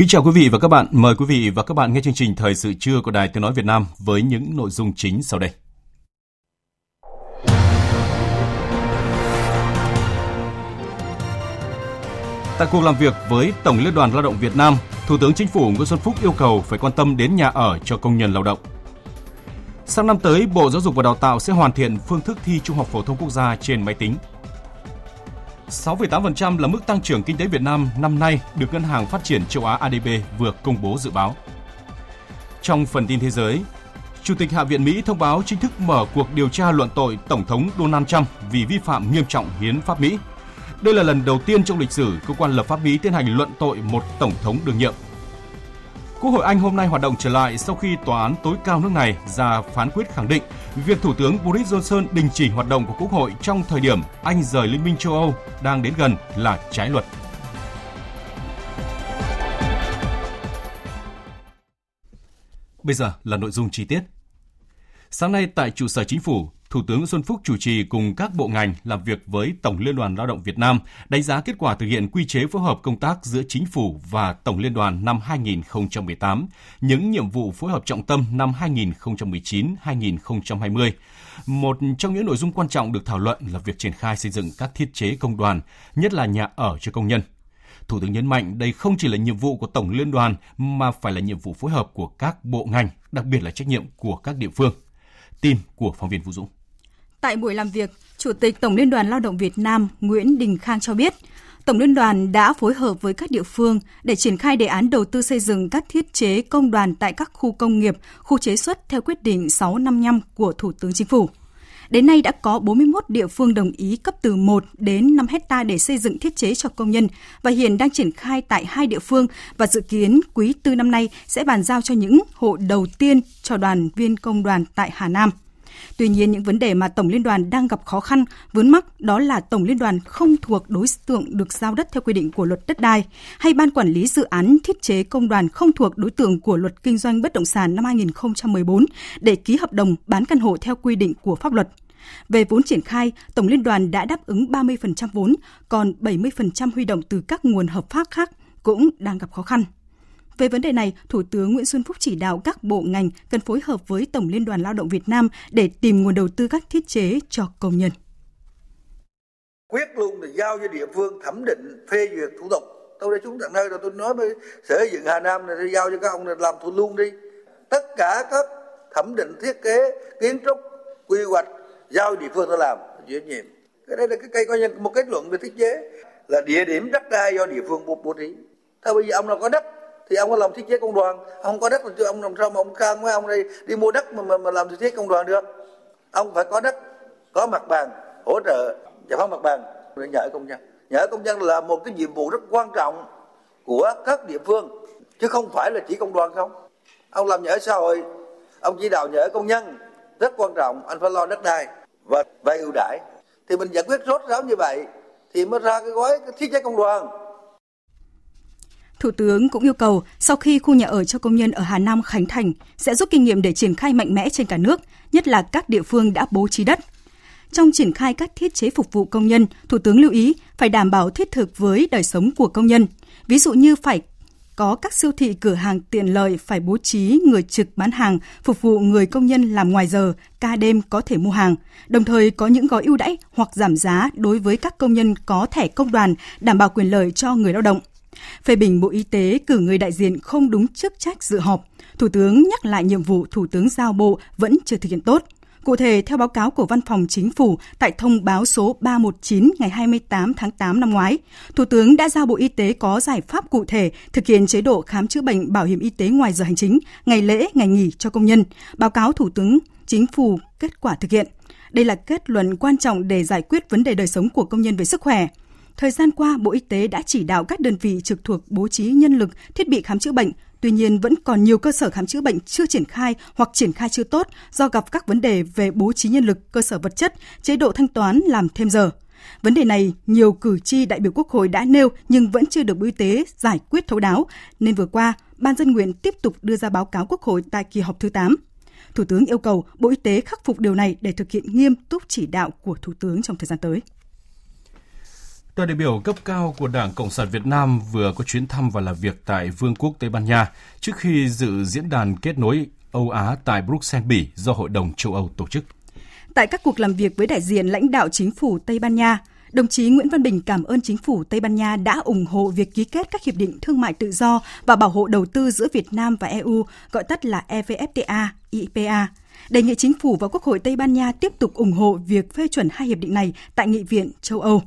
Kính chào quý vị và các bạn. Mời quý vị và các bạn nghe chương trình Thời sự trưa của Đài Tiếng Nói Việt Nam với những nội dung chính sau đây. Tại cuộc làm việc với Tổng Liên đoàn Lao động Việt Nam, Thủ tướng Chính phủ Nguyễn Xuân Phúc yêu cầu phải quan tâm đến nhà ở cho công nhân lao động. Sang năm tới, Bộ Giáo dục và Đào tạo sẽ hoàn thiện phương thức thi Trung học phổ thông quốc gia trên máy tính. 6,8% là mức tăng trưởng kinh tế Việt Nam năm nay được Ngân hàng Phát triển châu Á ADB vừa công bố dự báo. Trong phần tin thế giới, Chủ tịch Hạ viện Mỹ thông báo chính thức mở cuộc điều tra luận tội Tổng thống Donald Trump vì vi phạm nghiêm trọng hiến pháp Mỹ. Đây là lần đầu tiên trong lịch sử cơ quan lập pháp Mỹ tiến hành luận tội một tổng thống đương nhiệm. Quốc hội Anh hôm nay hoạt động trở lại sau khi tòa án tối cao nước này ra phán quyết khẳng định việc Thủ tướng Boris Johnson đình chỉ hoạt động của Quốc hội trong thời điểm Anh rời Liên minh châu Âu đang đến gần là trái luật. Bây giờ là nội dung chi tiết. Sáng nay tại trụ sở chính phủ, Thủ tướng Xuân Phúc chủ trì cùng các bộ ngành làm việc với Tổng Liên đoàn Lao động Việt Nam, đánh giá kết quả thực hiện quy chế phối hợp công tác giữa chính phủ và Tổng Liên đoàn năm 2018, những nhiệm vụ phối hợp trọng tâm năm 2019-2020. Một trong những nội dung quan trọng được thảo luận là việc triển khai xây dựng các thiết chế công đoàn, nhất là nhà ở cho công nhân. Thủ tướng nhấn mạnh đây không chỉ là nhiệm vụ của Tổng Liên đoàn mà phải là nhiệm vụ phối hợp của các bộ ngành, đặc biệt là trách nhiệm của các địa phương. Tin của phóng viên Vũ Dũng. Tại buổi làm việc, Chủ tịch Tổng Liên đoàn Lao động Việt Nam Nguyễn Đình Khang cho biết, Tổng Liên đoàn đã phối hợp với các địa phương để triển khai đề án đầu tư xây dựng các thiết chế công đoàn tại các khu công nghiệp, khu chế xuất theo quyết định 655 của Thủ tướng Chính phủ. Đến nay đã có 41 địa phương đồng ý cấp từ 1 đến 5 hecta để xây dựng thiết chế cho công nhân và hiện đang triển khai tại hai địa phương và dự kiến quý tư năm nay sẽ bàn giao cho những hộ đầu tiên cho đoàn viên công đoàn tại Hà Nam. Tuy nhiên, những vấn đề mà Tổng Liên đoàn đang gặp khó khăn, vướng mắc đó là Tổng Liên đoàn không thuộc đối tượng được giao đất theo quy định của luật đất đai, hay Ban Quản lý Dự án Thiết chế Công đoàn không thuộc đối tượng của luật kinh doanh bất động sản năm 2014 để ký hợp đồng bán căn hộ theo quy định của pháp luật. Về vốn triển khai, Tổng Liên đoàn đã đáp ứng 30% vốn, còn 70% huy động từ các nguồn hợp pháp khác cũng đang gặp khó khăn. Về vấn đề này, Thủ tướng Nguyễn Xuân Phúc chỉ đạo các bộ ngành cần phối hợp với Tổng Liên đoàn Lao động Việt Nam để tìm nguồn đầu tư các thiết chế cho công nhân. Quyết luôn là giao cho địa phương thẩm định phê duyệt thủ tục. Tôi đã xuống tận nơi rồi tôi nói với Sở dựng Hà Nam này giao cho các ông này làm thủ luôn đi. Tất cả các thẩm định thiết kế, kiến trúc, quy hoạch giao địa phương tôi làm chịu nhiệm. Cái đây là cái cây coi như một kết luận về thiết chế là địa điểm đất đai do địa phương bố trí. Thôi bây giờ ông nào có đất thì ông có làm thiết chế công đoàn. Ông có đất thì ông làm sao mà ông khang với ông đây? Đi mua đất mà, mà, mà làm thiết chế công đoàn được. Ông phải có đất có mặt bằng hỗ trợ giải phóng mặt bằng để nhờ công nhân. Nhờ công nhân là một cái nhiệm vụ rất quan trọng của các địa phương chứ không phải là chỉ công đoàn không. Ông làm nhờ xã hội ông chỉ đạo nhờ công nhân rất quan trọng anh phải lo đất đai và vay ưu đãi. Thì mình giải quyết rốt ráo như vậy thì mới ra cái gói cái thiết chế công đoàn. Thủ tướng cũng yêu cầu sau khi khu nhà ở cho công nhân ở Hà Nam khánh thành sẽ rút kinh nghiệm để triển khai mạnh mẽ trên cả nước, nhất là các địa phương đã bố trí đất. Trong triển khai các thiết chế phục vụ công nhân, Thủ tướng lưu ý phải đảm bảo thiết thực với đời sống của công nhân. Ví dụ như phải có các siêu thị cửa hàng tiện lợi phải bố trí người trực bán hàng phục vụ người công nhân làm ngoài giờ, ca đêm có thể mua hàng, đồng thời có những gói ưu đãi hoặc giảm giá đối với các công nhân có thẻ công đoàn đảm bảo quyền lợi cho người lao động. Phê bình Bộ Y tế cử người đại diện không đúng chức trách dự họp, Thủ tướng nhắc lại nhiệm vụ Thủ tướng giao bộ vẫn chưa thực hiện tốt. Cụ thể, theo báo cáo của Văn phòng Chính phủ tại thông báo số 319 ngày 28 tháng 8 năm ngoái, Thủ tướng đã giao Bộ Y tế có giải pháp cụ thể thực hiện chế độ khám chữa bệnh bảo hiểm y tế ngoài giờ hành chính, ngày lễ, ngày nghỉ cho công nhân, báo cáo Thủ tướng Chính phủ kết quả thực hiện. Đây là kết luận quan trọng để giải quyết vấn đề đời sống của công nhân về sức khỏe. Thời gian qua, Bộ Y tế đã chỉ đạo các đơn vị trực thuộc bố trí nhân lực, thiết bị khám chữa bệnh, Tuy nhiên vẫn còn nhiều cơ sở khám chữa bệnh chưa triển khai hoặc triển khai chưa tốt do gặp các vấn đề về bố trí nhân lực, cơ sở vật chất, chế độ thanh toán làm thêm giờ. Vấn đề này, nhiều cử tri đại biểu Quốc hội đã nêu nhưng vẫn chưa được Bộ Y tế giải quyết thấu đáo, nên vừa qua, Ban dân nguyện tiếp tục đưa ra báo cáo Quốc hội tại kỳ họp thứ 8. Thủ tướng yêu cầu Bộ Y tế khắc phục điều này để thực hiện nghiêm túc chỉ đạo của Thủ tướng trong thời gian tới. Đoàn đại biểu cấp cao của Đảng Cộng sản Việt Nam vừa có chuyến thăm và làm việc tại Vương quốc Tây Ban Nha trước khi dự diễn đàn kết nối Âu Á tại Bruxelles, Bỉ do Hội đồng châu Âu tổ chức. Tại các cuộc làm việc với đại diện lãnh đạo chính phủ Tây Ban Nha, đồng chí Nguyễn Văn Bình cảm ơn chính phủ Tây Ban Nha đã ủng hộ việc ký kết các hiệp định thương mại tự do và bảo hộ đầu tư giữa Việt Nam và EU, gọi tắt là EVFTA, IPA. Đề nghị chính phủ và Quốc hội Tây Ban Nha tiếp tục ủng hộ việc phê chuẩn hai hiệp định này tại Nghị viện châu Âu.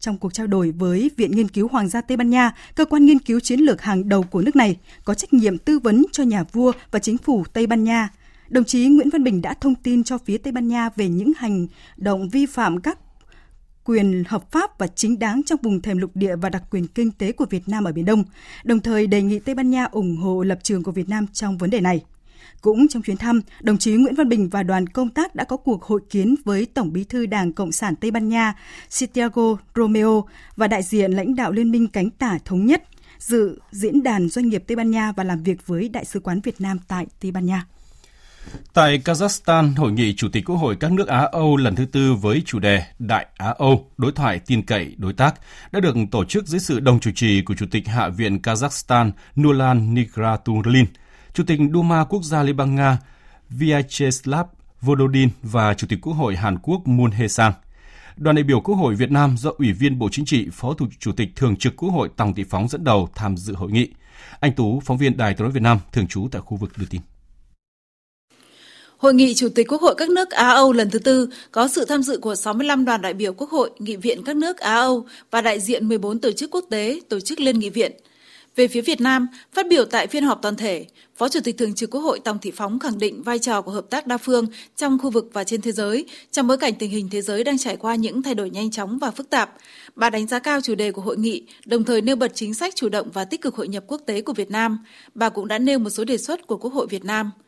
Trong cuộc trao đổi với Viện Nghiên cứu Hoàng gia Tây Ban Nha, cơ quan nghiên cứu chiến lược hàng đầu của nước này có trách nhiệm tư vấn cho nhà vua và chính phủ Tây Ban Nha. Đồng chí Nguyễn Văn Bình đã thông tin cho phía Tây Ban Nha về những hành động vi phạm các quyền hợp pháp và chính đáng trong vùng thềm lục địa và đặc quyền kinh tế của Việt Nam ở Biển Đông, đồng thời đề nghị Tây Ban Nha ủng hộ lập trường của Việt Nam trong vấn đề này. Cũng trong chuyến thăm, đồng chí Nguyễn Văn Bình và đoàn công tác đã có cuộc hội kiến với Tổng bí thư Đảng Cộng sản Tây Ban Nha Santiago Romeo và đại diện lãnh đạo Liên minh cánh tả thống nhất dự diễn đàn doanh nghiệp Tây Ban Nha và làm việc với Đại sứ quán Việt Nam tại Tây Ban Nha. Tại Kazakhstan, hội nghị Chủ tịch Quốc hội các nước Á-Âu lần thứ tư với chủ đề Đại Á-Âu, đối thoại tin cậy, đối tác đã được tổ chức dưới sự đồng chủ trì của Chủ tịch Hạ viện Kazakhstan Nulan Nigratulin – Chủ tịch Duma Quốc gia Liên bang Nga Vyacheslav Volodin và Chủ tịch Quốc hội Hàn Quốc Moon Hee Sang. Đoàn đại biểu Quốc hội Việt Nam do Ủy viên Bộ Chính trị, Phó Thủ Chủ tịch Thường trực Quốc hội Tòng Thị Phóng dẫn đầu tham dự hội nghị. Anh Tú, phóng viên Đài tiếng nói Việt Nam, thường trú tại khu vực đưa tin. Hội nghị Chủ tịch Quốc hội các nước Á-Âu lần thứ tư có sự tham dự của 65 đoàn đại biểu Quốc hội, nghị viện các nước Á-Âu và đại diện 14 tổ chức quốc tế, tổ chức liên nghị viện – về phía Việt Nam, phát biểu tại phiên họp toàn thể, Phó Chủ tịch Thường trực Quốc hội Tòng Thị Phóng khẳng định vai trò của hợp tác đa phương trong khu vực và trên thế giới trong bối cảnh tình hình thế giới đang trải qua những thay đổi nhanh chóng và phức tạp. Bà đánh giá cao chủ đề của hội nghị, đồng thời nêu bật chính sách chủ động và tích cực hội nhập quốc tế của Việt Nam. Bà cũng đã nêu một số đề xuất của Quốc hội Việt Nam –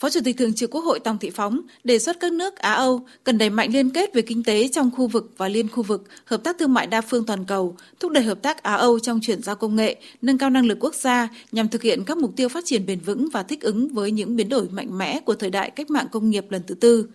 Phó Chủ tịch Thường trực Quốc hội Tòng Thị Phóng đề xuất các nước Á-Âu cần đẩy mạnh liên kết về kinh tế trong khu vực và liên khu vực, hợp tác thương mại đa phương toàn cầu, thúc đẩy hợp tác Á-Âu trong chuyển giao công nghệ, nâng cao năng lực quốc gia nhằm thực hiện các mục tiêu phát triển bền vững và thích ứng với những biến đổi mạnh mẽ của thời đại cách mạng công nghiệp lần thứ tư.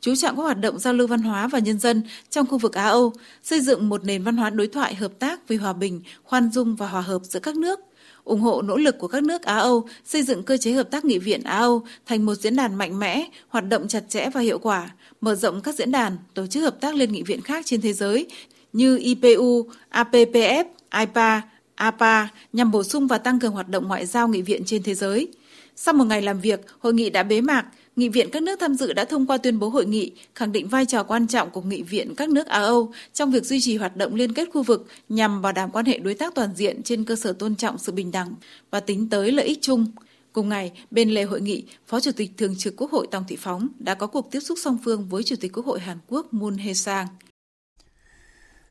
Chú trọng các hoạt động giao lưu văn hóa và nhân dân trong khu vực Á-Âu, xây dựng một nền văn hóa đối thoại hợp tác vì hòa bình, khoan dung và hòa hợp giữa các nước – ủng hộ nỗ lực của các nước Á-Âu xây dựng cơ chế hợp tác nghị viện Á-Âu thành một diễn đàn mạnh mẽ, hoạt động chặt chẽ và hiệu quả, mở rộng các diễn đàn, tổ chức hợp tác liên nghị viện khác trên thế giới như IPU, APPF, IPA, APA nhằm bổ sung và tăng cường hoạt động ngoại giao nghị viện trên thế giới. Sau một ngày làm việc, hội nghị đã bế mạc, Nghị viện các nước tham dự đã thông qua tuyên bố hội nghị, khẳng định vai trò quan trọng của Nghị viện các nước Á-Âu trong việc duy trì hoạt động liên kết khu vực nhằm bảo đảm quan hệ đối tác toàn diện trên cơ sở tôn trọng sự bình đẳng và tính tới lợi ích chung. Cùng ngày, bên lề hội nghị, Phó Chủ tịch Thường trực Quốc hội Tòng Thị Phóng đã có cuộc tiếp xúc song phương với Chủ tịch Quốc hội Hàn Quốc Moon Hee Sang.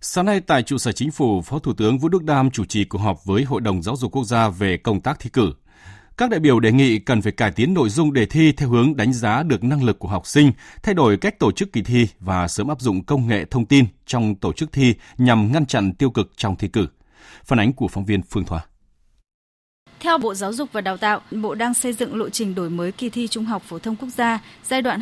Sáng nay tại trụ sở chính phủ, Phó Thủ tướng Vũ Đức Đam chủ trì cuộc họp với Hội đồng Giáo dục Quốc gia về công tác thi cử. Các đại biểu đề nghị cần phải cải tiến nội dung đề thi theo hướng đánh giá được năng lực của học sinh, thay đổi cách tổ chức kỳ thi và sớm áp dụng công nghệ thông tin trong tổ chức thi nhằm ngăn chặn tiêu cực trong thi cử. Phản ánh của phóng viên Phương Thoa. Theo Bộ Giáo dục và Đào tạo, Bộ đang xây dựng lộ trình đổi mới kỳ thi Trung học phổ thông quốc gia giai đoạn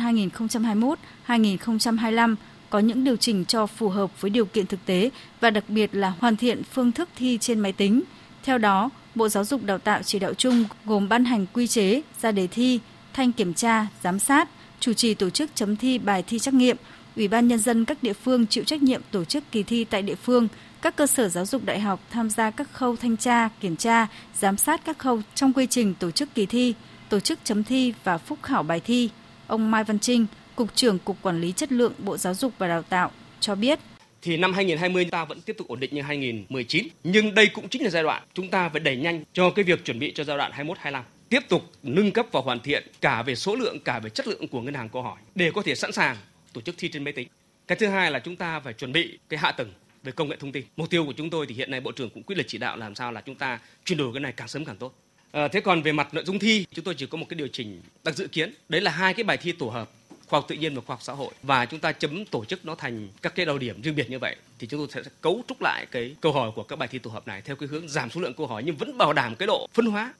2021-2025 có những điều chỉnh cho phù hợp với điều kiện thực tế và đặc biệt là hoàn thiện phương thức thi trên máy tính. Theo đó, Bộ Giáo dục Đào tạo chỉ đạo chung gồm ban hành quy chế, ra đề thi, thanh kiểm tra, giám sát, chủ trì tổ chức chấm thi bài thi trắc nghiệm, Ủy ban nhân dân các địa phương chịu trách nhiệm tổ chức kỳ thi tại địa phương, các cơ sở giáo dục đại học tham gia các khâu thanh tra, kiểm tra, giám sát các khâu trong quy trình tổ chức kỳ thi, tổ chức chấm thi và phúc khảo bài thi. Ông Mai Văn Trinh, Cục trưởng Cục Quản lý Chất lượng Bộ Giáo dục và Đào tạo cho biết thì năm 2020 ta vẫn tiếp tục ổn định như 2019. Nhưng đây cũng chính là giai đoạn chúng ta phải đẩy nhanh cho cái việc chuẩn bị cho giai đoạn 21-25 tiếp tục nâng cấp và hoàn thiện cả về số lượng cả về chất lượng của ngân hàng câu hỏi để có thể sẵn sàng tổ chức thi trên máy tính. Cái thứ hai là chúng ta phải chuẩn bị cái hạ tầng về công nghệ thông tin. Mục tiêu của chúng tôi thì hiện nay Bộ trưởng cũng quyết liệt chỉ đạo làm sao là chúng ta chuyển đổi cái này càng sớm càng tốt. À, thế còn về mặt nội dung thi, chúng tôi chỉ có một cái điều chỉnh đang dự kiến. Đấy là hai cái bài thi tổ hợp khoa học tự nhiên và khoa học xã hội và chúng ta chấm tổ chức nó thành các cái đầu điểm riêng biệt như vậy thì chúng tôi sẽ cấu trúc lại cái câu hỏi của các bài thi tổ hợp này theo cái hướng giảm số lượng câu hỏi nhưng vẫn bảo đảm cái độ phân hóa.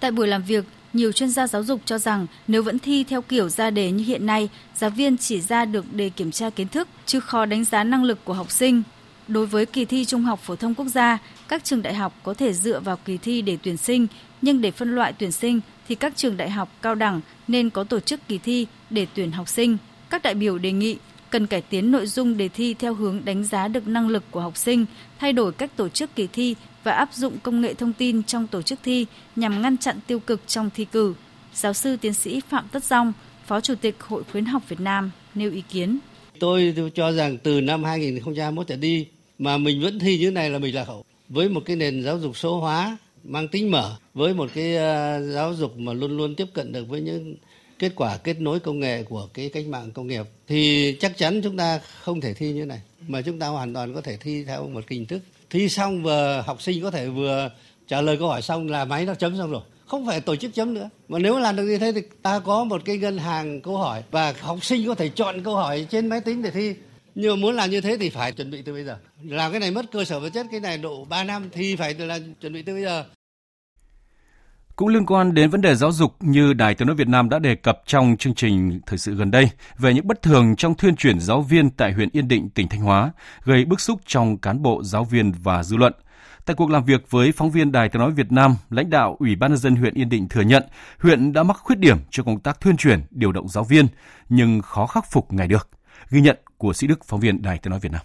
Tại buổi làm việc, nhiều chuyên gia giáo dục cho rằng nếu vẫn thi theo kiểu ra đề như hiện nay, giáo viên chỉ ra được đề kiểm tra kiến thức chứ khó đánh giá năng lực của học sinh. Đối với kỳ thi Trung học phổ thông quốc gia, các trường đại học có thể dựa vào kỳ thi để tuyển sinh, nhưng để phân loại tuyển sinh thì các trường đại học cao đẳng nên có tổ chức kỳ thi để tuyển học sinh. Các đại biểu đề nghị cần cải tiến nội dung đề thi theo hướng đánh giá được năng lực của học sinh, thay đổi cách tổ chức kỳ thi và áp dụng công nghệ thông tin trong tổ chức thi nhằm ngăn chặn tiêu cực trong thi cử. Giáo sư tiến sĩ Phạm Tất Dong, Phó Chủ tịch Hội khuyến học Việt Nam nêu ý kiến. Tôi cho rằng từ năm 2021 trở đi mà mình vẫn thi như này là mình là hậu. Với một cái nền giáo dục số hóa mang tính mở, với một cái ờ, giáo dục mà luôn luôn tiếp cận được với những kết quả kết nối công nghệ của cái cách mạng công nghiệp thì chắc chắn chúng ta không thể thi như này, mà chúng ta hoàn toàn có thể thi theo một hình thức. Thi xong vừa, học sinh có thể vừa trả lời câu hỏi xong là máy nó chấm xong rồi. Không phải tổ chức chấm nữa. Mà nếu làm được như thế thì ta có một cái ngân hàng câu hỏi và học sinh có thể chọn câu hỏi trên máy tính để thi. Nhưng mà muốn làm như thế thì phải chuẩn bị từ bây giờ. Làm cái này mất cơ sở vật chất, cái này độ 3 năm thì phải là chuẩn bị từ bây giờ cũng liên quan đến vấn đề giáo dục như Đài Tiếng nói Việt Nam đã đề cập trong chương trình thời sự gần đây về những bất thường trong thuyên chuyển giáo viên tại huyện Yên Định, tỉnh Thanh Hóa, gây bức xúc trong cán bộ, giáo viên và dư luận. Tại cuộc làm việc với phóng viên Đài Tiếng nói Việt Nam, lãnh đạo Ủy ban nhân dân huyện Yên Định thừa nhận huyện đã mắc khuyết điểm cho công tác thuyên chuyển, điều động giáo viên nhưng khó khắc phục ngày được. Ghi nhận của Sĩ Đức phóng viên Đài Tiếng nói Việt Nam.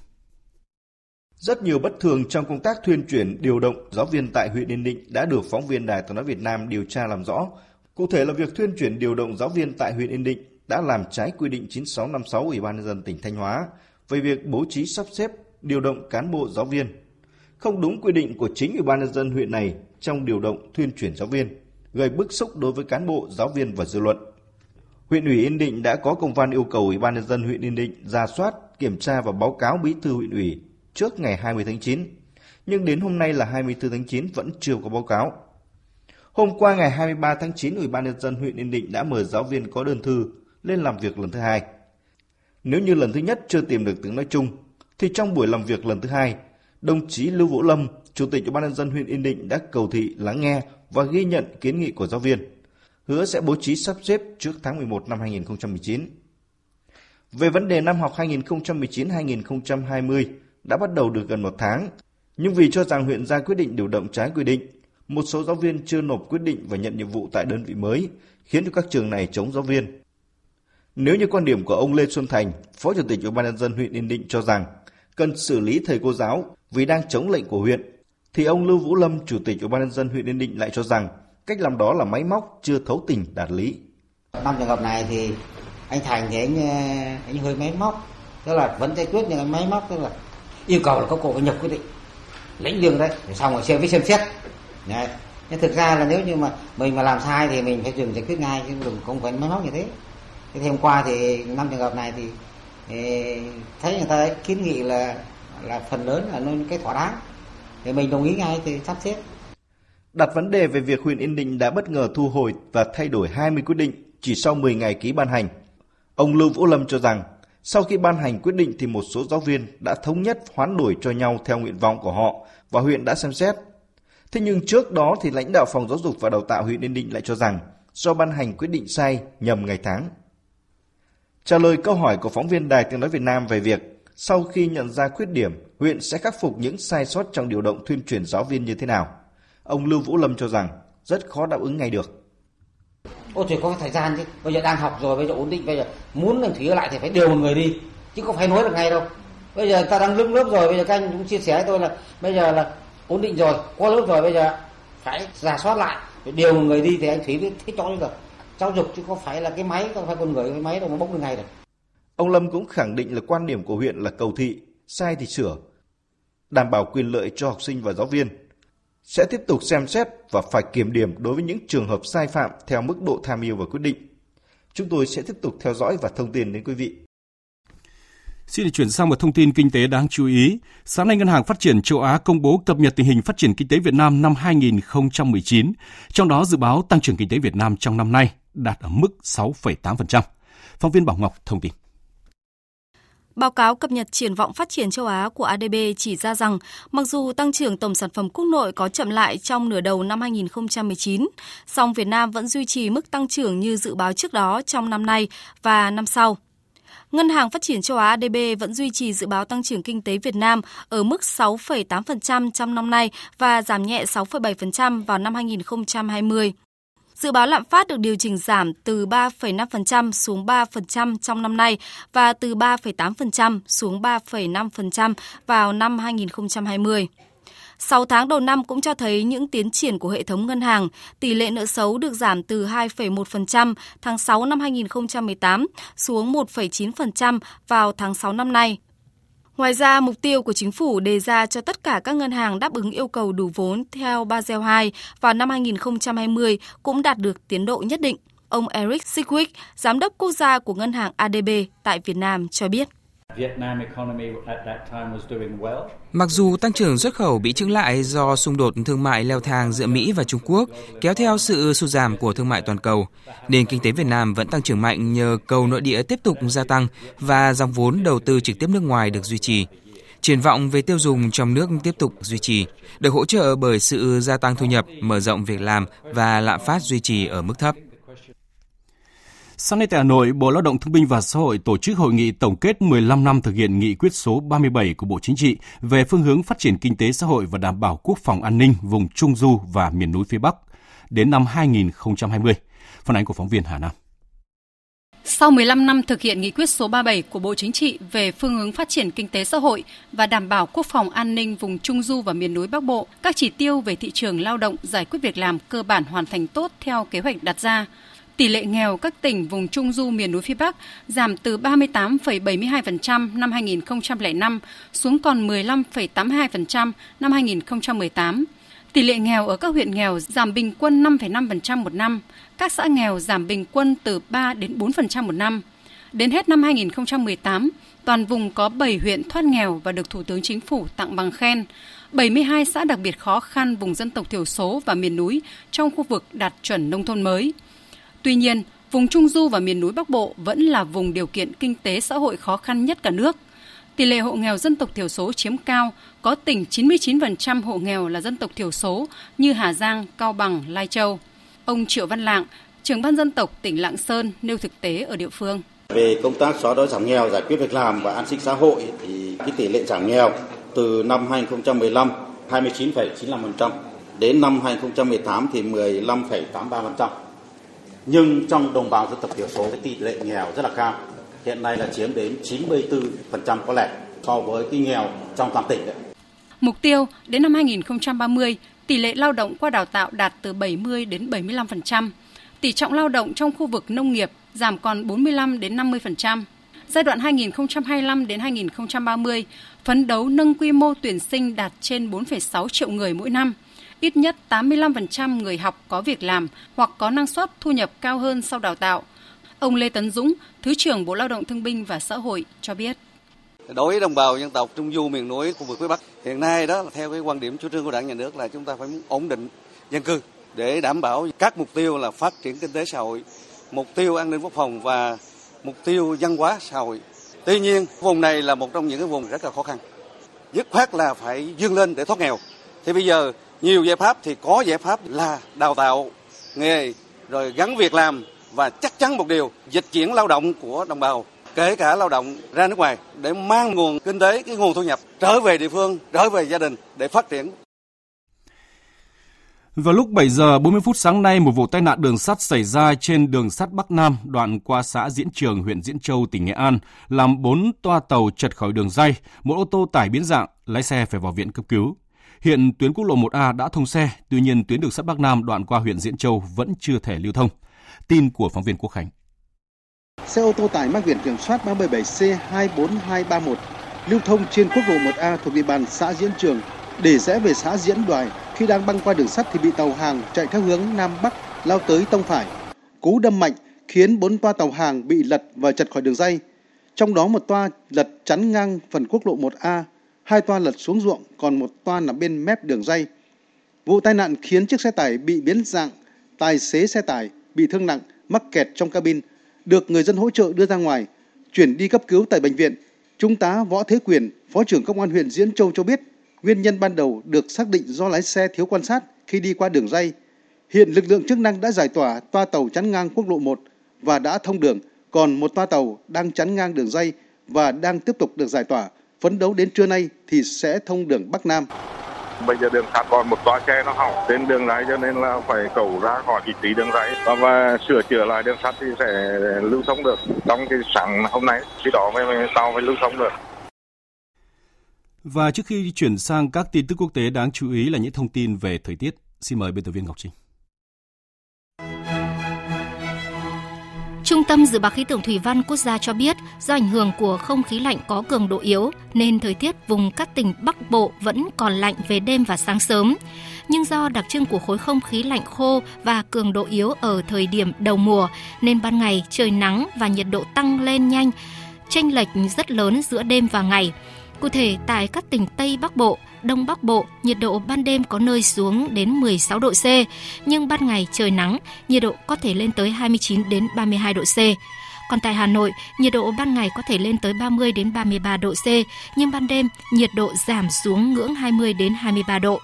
Rất nhiều bất thường trong công tác thuyên chuyển điều động giáo viên tại huyện Yên Định đã được phóng viên Đài Tiếng nói Việt Nam điều tra làm rõ. Cụ thể là việc thuyên chuyển điều động giáo viên tại huyện Yên Định đã làm trái quy định 9656 Ủy ban nhân dân tỉnh Thanh Hóa về việc bố trí sắp xếp điều động cán bộ giáo viên. Không đúng quy định của chính Ủy ban nhân dân huyện này trong điều động thuyên chuyển giáo viên, gây bức xúc đối với cán bộ, giáo viên và dư luận. Huyện ủy Yên Định đã có công văn yêu cầu Ủy ban nhân dân huyện Yên Định ra soát, kiểm tra và báo cáo bí thư huyện ủy trước ngày 20 tháng 9, nhưng đến hôm nay là 24 tháng 9 vẫn chưa có báo cáo. Hôm qua ngày 23 tháng 9, Ủy ban nhân dân huyện Yên Định đã mời giáo viên có đơn thư lên làm việc lần thứ hai. Nếu như lần thứ nhất chưa tìm được tiếng nói chung, thì trong buổi làm việc lần thứ hai, đồng chí Lưu Vũ Lâm, Chủ tịch Ủy ban nhân dân huyện Yên Định đã cầu thị lắng nghe và ghi nhận kiến nghị của giáo viên, hứa sẽ bố trí sắp xếp trước tháng 11 năm 2019. Về vấn đề năm học 2019-2020, đã bắt đầu được gần một tháng, nhưng vì cho rằng huyện ra quyết định điều động trái quy định, một số giáo viên chưa nộp quyết định và nhận nhiệm vụ tại đơn vị mới, khiến cho các trường này chống giáo viên. Nếu như quan điểm của ông Lê Xuân Thành, Phó Chủ tịch Ủy ban nhân dân huyện Yên Định cho rằng cần xử lý thầy cô giáo vì đang chống lệnh của huyện, thì ông Lưu Vũ Lâm, Chủ tịch Ủy ban nhân dân huyện Yên Định lại cho rằng cách làm đó là máy móc chưa thấu tình đạt lý. Năm trường hợp này thì anh Thành thì anh ờ, anh hơi máy móc, tức là vẫn giải quyết những cái máy móc tức là yêu cầu là các cụ phải nhập quyết định. Lãnh lương đấy để xong rồi xem với xem xét. Đấy. nhưng thực ra là nếu như mà mình mà làm sai thì mình phải dừng giải quyết ngay chứ đừng không phải máy móc như thế. Thế thì hôm qua thì năm trường hợp này thì, thì thấy người ta kiến nghị là là phần lớn là nên cái thỏa đáng. Thì mình đồng ý ngay thì sắp xếp. Đặt vấn đề về việc huyện Yên Định đã bất ngờ thu hồi và thay đổi 20 quyết định chỉ sau 10 ngày ký ban hành. Ông Lưu Vũ Lâm cho rằng sau khi ban hành quyết định thì một số giáo viên đã thống nhất hoán đổi cho nhau theo nguyện vọng của họ và huyện đã xem xét. Thế nhưng trước đó thì lãnh đạo phòng giáo dục và đào tạo huyện Yên Định lại cho rằng do ban hành quyết định sai nhầm ngày tháng. Trả lời câu hỏi của phóng viên Đài Tiếng Nói Việt Nam về việc sau khi nhận ra khuyết điểm, huyện sẽ khắc phục những sai sót trong điều động tuyên truyền giáo viên như thế nào. Ông Lưu Vũ Lâm cho rằng rất khó đáp ứng ngay được. Ô thì có thời gian chứ, bây giờ đang học rồi, bây giờ ổn định, bây giờ muốn anh thủy lại thì phải điều một người đi, chứ không phải nói được ngay đâu. Bây giờ ta đang lưng lớp rồi, bây giờ các anh cũng chia sẻ với tôi là bây giờ là ổn định rồi, qua lớp rồi, bây giờ phải giả soát lại, điều một người đi thì anh thủy biết thế cho được. giáo dục chứ không phải là cái máy không phải con người cái máy đâu mà bốc được ngay được ông Lâm cũng khẳng định là quan điểm của huyện là cầu thị sai thì sửa đảm bảo quyền lợi cho học sinh và giáo viên sẽ tiếp tục xem xét và phải kiểm điểm đối với những trường hợp sai phạm theo mức độ tham mưu và quyết định. Chúng tôi sẽ tiếp tục theo dõi và thông tin đến quý vị. Xin được chuyển sang một thông tin kinh tế đáng chú ý. Sáng nay, Ngân hàng Phát triển châu Á công bố cập nhật tình hình phát triển kinh tế Việt Nam năm 2019, trong đó dự báo tăng trưởng kinh tế Việt Nam trong năm nay đạt ở mức 6,8%. Phóng viên Bảo Ngọc thông tin. Báo cáo cập nhật triển vọng phát triển châu Á của ADB chỉ ra rằng, mặc dù tăng trưởng tổng sản phẩm quốc nội có chậm lại trong nửa đầu năm 2019, song Việt Nam vẫn duy trì mức tăng trưởng như dự báo trước đó trong năm nay và năm sau. Ngân hàng Phát triển châu Á ADB vẫn duy trì dự báo tăng trưởng kinh tế Việt Nam ở mức 6,8% trong năm nay và giảm nhẹ 6,7% vào năm 2020. Dự báo lạm phát được điều chỉnh giảm từ 3,5% xuống 3% trong năm nay và từ 3,8% xuống 3,5% vào năm 2020. 6 tháng đầu năm cũng cho thấy những tiến triển của hệ thống ngân hàng. Tỷ lệ nợ xấu được giảm từ 2,1% tháng 6 năm 2018 xuống 1,9% vào tháng 6 năm nay. Ngoài ra, mục tiêu của chính phủ đề ra cho tất cả các ngân hàng đáp ứng yêu cầu đủ vốn theo Basel II vào năm 2020 cũng đạt được tiến độ nhất định. Ông Eric Sigwick, giám đốc quốc gia của ngân hàng ADB tại Việt Nam cho biết. Mặc dù tăng trưởng xuất khẩu bị chững lại do xung đột thương mại leo thang giữa Mỹ và Trung Quốc, kéo theo sự sụt giảm của thương mại toàn cầu, nền kinh tế Việt Nam vẫn tăng trưởng mạnh nhờ cầu nội địa tiếp tục gia tăng và dòng vốn đầu tư trực tiếp nước ngoài được duy trì. Triển vọng về tiêu dùng trong nước tiếp tục duy trì, được hỗ trợ bởi sự gia tăng thu nhập, mở rộng việc làm và lạm phát duy trì ở mức thấp. Sáng nay tại Hà Nội, Bộ Lao động Thương binh và Xã hội tổ chức hội nghị tổng kết 15 năm thực hiện nghị quyết số 37 của Bộ Chính trị về phương hướng phát triển kinh tế xã hội và đảm bảo quốc phòng an ninh vùng Trung Du và miền núi phía Bắc đến năm 2020. Phản ánh của phóng viên Hà Nam. Sau 15 năm thực hiện nghị quyết số 37 của Bộ Chính trị về phương hướng phát triển kinh tế xã hội và đảm bảo quốc phòng an ninh vùng Trung Du và miền núi Bắc Bộ, các chỉ tiêu về thị trường lao động giải quyết việc làm cơ bản hoàn thành tốt theo kế hoạch đặt ra tỷ lệ nghèo các tỉnh vùng Trung Du miền núi phía Bắc giảm từ 38,72% năm 2005 xuống còn 15,82% năm 2018. Tỷ lệ nghèo ở các huyện nghèo giảm bình quân 5,5% một năm, các xã nghèo giảm bình quân từ 3 đến 4% một năm. Đến hết năm 2018, toàn vùng có 7 huyện thoát nghèo và được Thủ tướng Chính phủ tặng bằng khen. 72 xã đặc biệt khó khăn vùng dân tộc thiểu số và miền núi trong khu vực đạt chuẩn nông thôn mới. Tuy nhiên, vùng Trung Du và miền núi Bắc Bộ vẫn là vùng điều kiện kinh tế xã hội khó khăn nhất cả nước. Tỷ lệ hộ nghèo dân tộc thiểu số chiếm cao, có tỉnh 99% hộ nghèo là dân tộc thiểu số như Hà Giang, Cao Bằng, Lai Châu. Ông Triệu Văn Lạng, trưởng ban dân tộc tỉnh Lạng Sơn nêu thực tế ở địa phương. Về công tác xóa đói giảm nghèo, giải quyết việc làm và an sinh xã hội thì cái tỷ lệ giảm nghèo từ năm 2015 29,95% đến năm 2018 thì 15,83% nhưng trong đồng bào dân tộc thiểu số cái tỷ lệ nghèo rất là cao hiện nay là chiếm đến 94% có lẽ so với cái nghèo trong toàn tỉnh đấy. Mục tiêu đến năm 2030, tỷ lệ lao động qua đào tạo đạt từ 70 đến 75%, tỷ trọng lao động trong khu vực nông nghiệp giảm còn 45 đến 50%. Giai đoạn 2025 đến 2030, phấn đấu nâng quy mô tuyển sinh đạt trên 4,6 triệu người mỗi năm – ít nhất 85% người học có việc làm hoặc có năng suất thu nhập cao hơn sau đào tạo. Ông Lê Tấn Dũng, Thứ trưởng Bộ Lao động Thương binh và Xã hội cho biết. Đối với đồng bào dân tộc Trung Du miền núi khu vực phía Bắc, hiện nay đó là theo cái quan điểm chủ trương của Đảng nhà nước là chúng ta phải ổn định dân cư để đảm bảo các mục tiêu là phát triển kinh tế xã hội, mục tiêu an ninh quốc phòng và mục tiêu văn hóa xã hội. Tuy nhiên, vùng này là một trong những cái vùng rất là khó khăn. Dứt khoát là phải dương lên để thoát nghèo. Thì bây giờ nhiều giải pháp thì có giải pháp là đào tạo nghề rồi gắn việc làm và chắc chắn một điều dịch chuyển lao động của đồng bào kể cả lao động ra nước ngoài để mang nguồn kinh tế cái nguồn thu nhập trở về địa phương trở về gia đình để phát triển vào lúc 7 giờ 40 phút sáng nay, một vụ tai nạn đường sắt xảy ra trên đường sắt Bắc Nam, đoạn qua xã Diễn Trường, huyện Diễn Châu, tỉnh Nghệ An, làm 4 toa tàu chật khỏi đường dây, một ô tô tải biến dạng, lái xe phải vào viện cấp cứu. Hiện tuyến quốc lộ 1A đã thông xe, tuy nhiên tuyến đường sắt Bắc Nam đoạn qua huyện Diễn Châu vẫn chưa thể lưu thông. Tin của phóng viên Quốc Khánh. Xe ô tô tải mang biển kiểm soát 377C24231 lưu thông trên quốc lộ 1A thuộc địa bàn xã Diễn Trường để rẽ về xã Diễn Đoài khi đang băng qua đường sắt thì bị tàu hàng chạy theo hướng Nam Bắc lao tới tông phải. Cú đâm mạnh khiến bốn toa tàu hàng bị lật và chật khỏi đường dây. Trong đó một toa lật chắn ngang phần quốc lộ 1A, hai toa lật xuống ruộng, còn một toa nằm bên mép đường dây. Vụ tai nạn khiến chiếc xe tải bị biến dạng, tài xế xe tải bị thương nặng, mắc kẹt trong cabin, được người dân hỗ trợ đưa ra ngoài, chuyển đi cấp cứu tại bệnh viện. Trung tá Võ Thế Quyền, Phó trưởng Công an huyện Diễn Châu cho biết, nguyên nhân ban đầu được xác định do lái xe thiếu quan sát khi đi qua đường dây. Hiện lực lượng chức năng đã giải tỏa toa tàu chắn ngang quốc lộ 1 và đã thông đường, còn một toa tàu đang chắn ngang đường dây và đang tiếp tục được giải tỏa. Phấn đấu đến trưa nay thì sẽ thông đường Bắc Nam. Bây giờ đường sắt còn một toa xe nó hỏng trên đường ray cho nên là phải cầu ra khỏi vị trí đường ray và, và sửa chữa lại đường sắt thì sẽ lưu thông được trong cái sáng hôm nay khi đó mới tàu mới lưu thông được. Và trước khi chuyển sang các tin tức quốc tế đáng chú ý là những thông tin về thời tiết, xin mời biên tập viên Ngọc Trinh. Trung tâm Dự báo Khí tượng Thủy văn Quốc gia cho biết, do ảnh hưởng của không khí lạnh có cường độ yếu, nên thời tiết vùng các tỉnh Bắc Bộ vẫn còn lạnh về đêm và sáng sớm. Nhưng do đặc trưng của khối không khí lạnh khô và cường độ yếu ở thời điểm đầu mùa, nên ban ngày trời nắng và nhiệt độ tăng lên nhanh, chênh lệch rất lớn giữa đêm và ngày. Cụ thể, tại các tỉnh Tây Bắc Bộ, Đông Bắc Bộ, nhiệt độ ban đêm có nơi xuống đến 16 độ C, nhưng ban ngày trời nắng, nhiệt độ có thể lên tới 29 đến 32 độ C. Còn tại Hà Nội, nhiệt độ ban ngày có thể lên tới 30 đến 33 độ C, nhưng ban đêm nhiệt độ giảm xuống ngưỡng 20 đến 23 độ.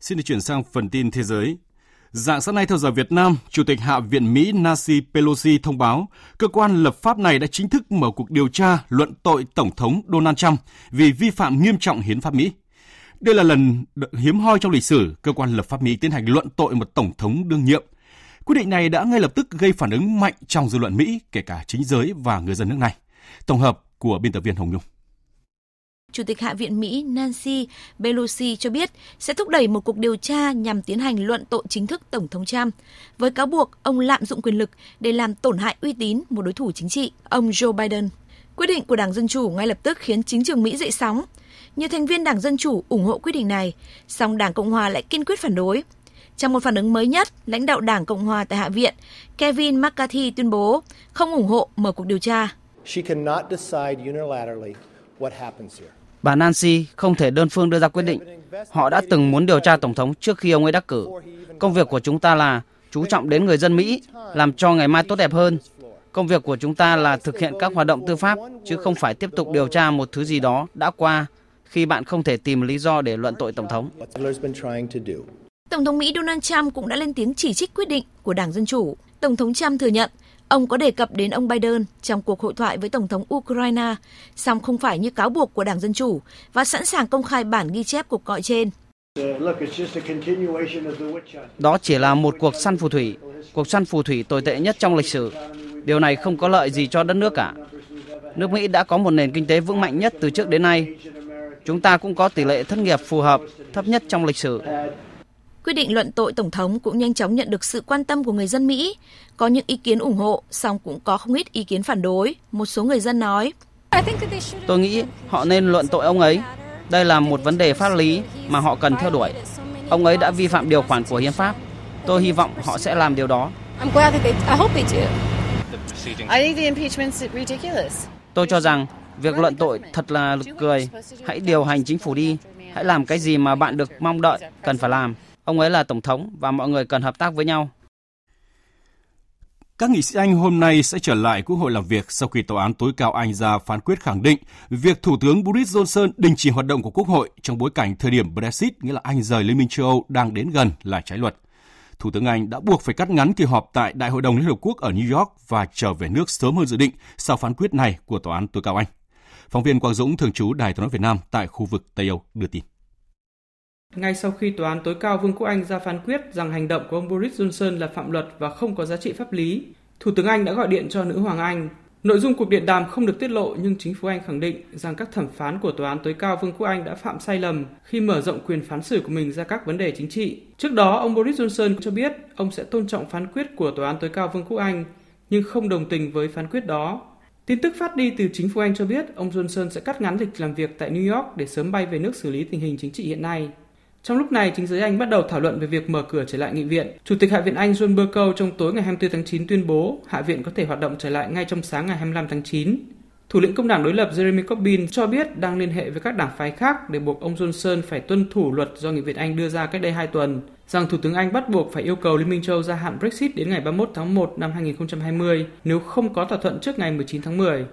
Xin được chuyển sang phần tin thế giới. Dạng sáng nay theo giờ Việt Nam, Chủ tịch Hạ viện Mỹ Nancy Pelosi thông báo cơ quan lập pháp này đã chính thức mở cuộc điều tra luận tội Tổng thống Donald Trump vì vi phạm nghiêm trọng hiến pháp Mỹ. Đây là lần hiếm hoi trong lịch sử cơ quan lập pháp Mỹ tiến hành luận tội một tổng thống đương nhiệm. Quyết định này đã ngay lập tức gây phản ứng mạnh trong dư luận Mỹ, kể cả chính giới và người dân nước này. Tổng hợp của biên tập viên Hồng Nhung. Chủ tịch Hạ viện Mỹ Nancy Pelosi cho biết sẽ thúc đẩy một cuộc điều tra nhằm tiến hành luận tội chính thức Tổng thống Trump với cáo buộc ông lạm dụng quyền lực để làm tổn hại uy tín một đối thủ chính trị, ông Joe Biden. Quyết định của Đảng Dân Chủ ngay lập tức khiến chính trường Mỹ dậy sóng. Nhiều thành viên Đảng Dân Chủ ủng hộ quyết định này, song Đảng Cộng Hòa lại kiên quyết phản đối. Trong một phản ứng mới nhất, lãnh đạo Đảng Cộng Hòa tại Hạ viện, Kevin McCarthy tuyên bố không ủng hộ mở cuộc điều tra. She cannot decide unilaterally what happens here. Bà Nancy không thể đơn phương đưa ra quyết định. Họ đã từng muốn điều tra Tổng thống trước khi ông ấy đắc cử. Công việc của chúng ta là chú trọng đến người dân Mỹ, làm cho ngày mai tốt đẹp hơn. Công việc của chúng ta là thực hiện các hoạt động tư pháp, chứ không phải tiếp tục điều tra một thứ gì đó đã qua khi bạn không thể tìm lý do để luận tội Tổng thống. Tổng thống Mỹ Donald Trump cũng đã lên tiếng chỉ trích quyết định của Đảng Dân Chủ. Tổng thống Trump thừa nhận Ông có đề cập đến ông Biden trong cuộc hội thoại với Tổng thống Ukraine, song không phải như cáo buộc của Đảng Dân Chủ và sẵn sàng công khai bản ghi chép cuộc gọi trên. Đó chỉ là một cuộc săn phù thủy, cuộc săn phù thủy tồi tệ nhất trong lịch sử. Điều này không có lợi gì cho đất nước cả. Nước Mỹ đã có một nền kinh tế vững mạnh nhất từ trước đến nay. Chúng ta cũng có tỷ lệ thất nghiệp phù hợp, thấp nhất trong lịch sử. Quyết định luận tội Tổng thống cũng nhanh chóng nhận được sự quan tâm của người dân Mỹ. Có những ý kiến ủng hộ, song cũng có không ít ý kiến phản đối. Một số người dân nói. Tôi nghĩ họ nên luận tội ông ấy. Đây là một vấn đề pháp lý mà họ cần theo đuổi. Ông ấy đã vi phạm điều khoản của hiến pháp. Tôi hy vọng họ sẽ làm điều đó. Tôi cho rằng việc luận tội thật là lực cười. Hãy điều hành chính phủ đi. Hãy làm cái gì mà bạn được mong đợi, cần phải làm. Ông ấy là tổng thống và mọi người cần hợp tác với nhau. Các nghị sĩ Anh hôm nay sẽ trở lại Quốc hội làm việc sau khi Tòa án tối cao Anh ra phán quyết khẳng định việc Thủ tướng Boris Johnson đình chỉ hoạt động của Quốc hội trong bối cảnh thời điểm Brexit, nghĩa là Anh rời Liên minh châu Âu, đang đến gần là trái luật. Thủ tướng Anh đã buộc phải cắt ngắn kỳ họp tại Đại hội đồng Liên Hợp Quốc ở New York và trở về nước sớm hơn dự định sau phán quyết này của Tòa án tối cao Anh. Phóng viên Quang Dũng, thường trú Đài tiếng nói Việt Nam tại khu vực Tây Âu đưa tin. Ngay sau khi Tòa án tối cao Vương quốc Anh ra phán quyết rằng hành động của ông Boris Johnson là phạm luật và không có giá trị pháp lý, Thủ tướng Anh đã gọi điện cho nữ hoàng Anh Nội dung cuộc điện đàm không được tiết lộ nhưng chính phủ Anh khẳng định rằng các thẩm phán của Tòa án tối cao Vương quốc Anh đã phạm sai lầm khi mở rộng quyền phán xử của mình ra các vấn đề chính trị. Trước đó, ông Boris Johnson cho biết ông sẽ tôn trọng phán quyết của Tòa án tối cao Vương quốc Anh nhưng không đồng tình với phán quyết đó. Tin tức phát đi từ chính phủ Anh cho biết ông Johnson sẽ cắt ngắn lịch làm việc tại New York để sớm bay về nước xử lý tình hình chính trị hiện nay. Trong lúc này, chính giới Anh bắt đầu thảo luận về việc mở cửa trở lại nghị viện. Chủ tịch Hạ viện Anh John Bercow trong tối ngày 24 tháng 9 tuyên bố Hạ viện có thể hoạt động trở lại ngay trong sáng ngày 25 tháng 9. Thủ lĩnh công đảng đối lập Jeremy Corbyn cho biết đang liên hệ với các đảng phái khác để buộc ông Johnson phải tuân thủ luật do Nghị viện Anh đưa ra cách đây 2 tuần, rằng Thủ tướng Anh bắt buộc phải yêu cầu Liên minh châu gia hạn Brexit đến ngày 31 tháng 1 năm 2020 nếu không có thỏa thuận trước ngày 19 tháng 10.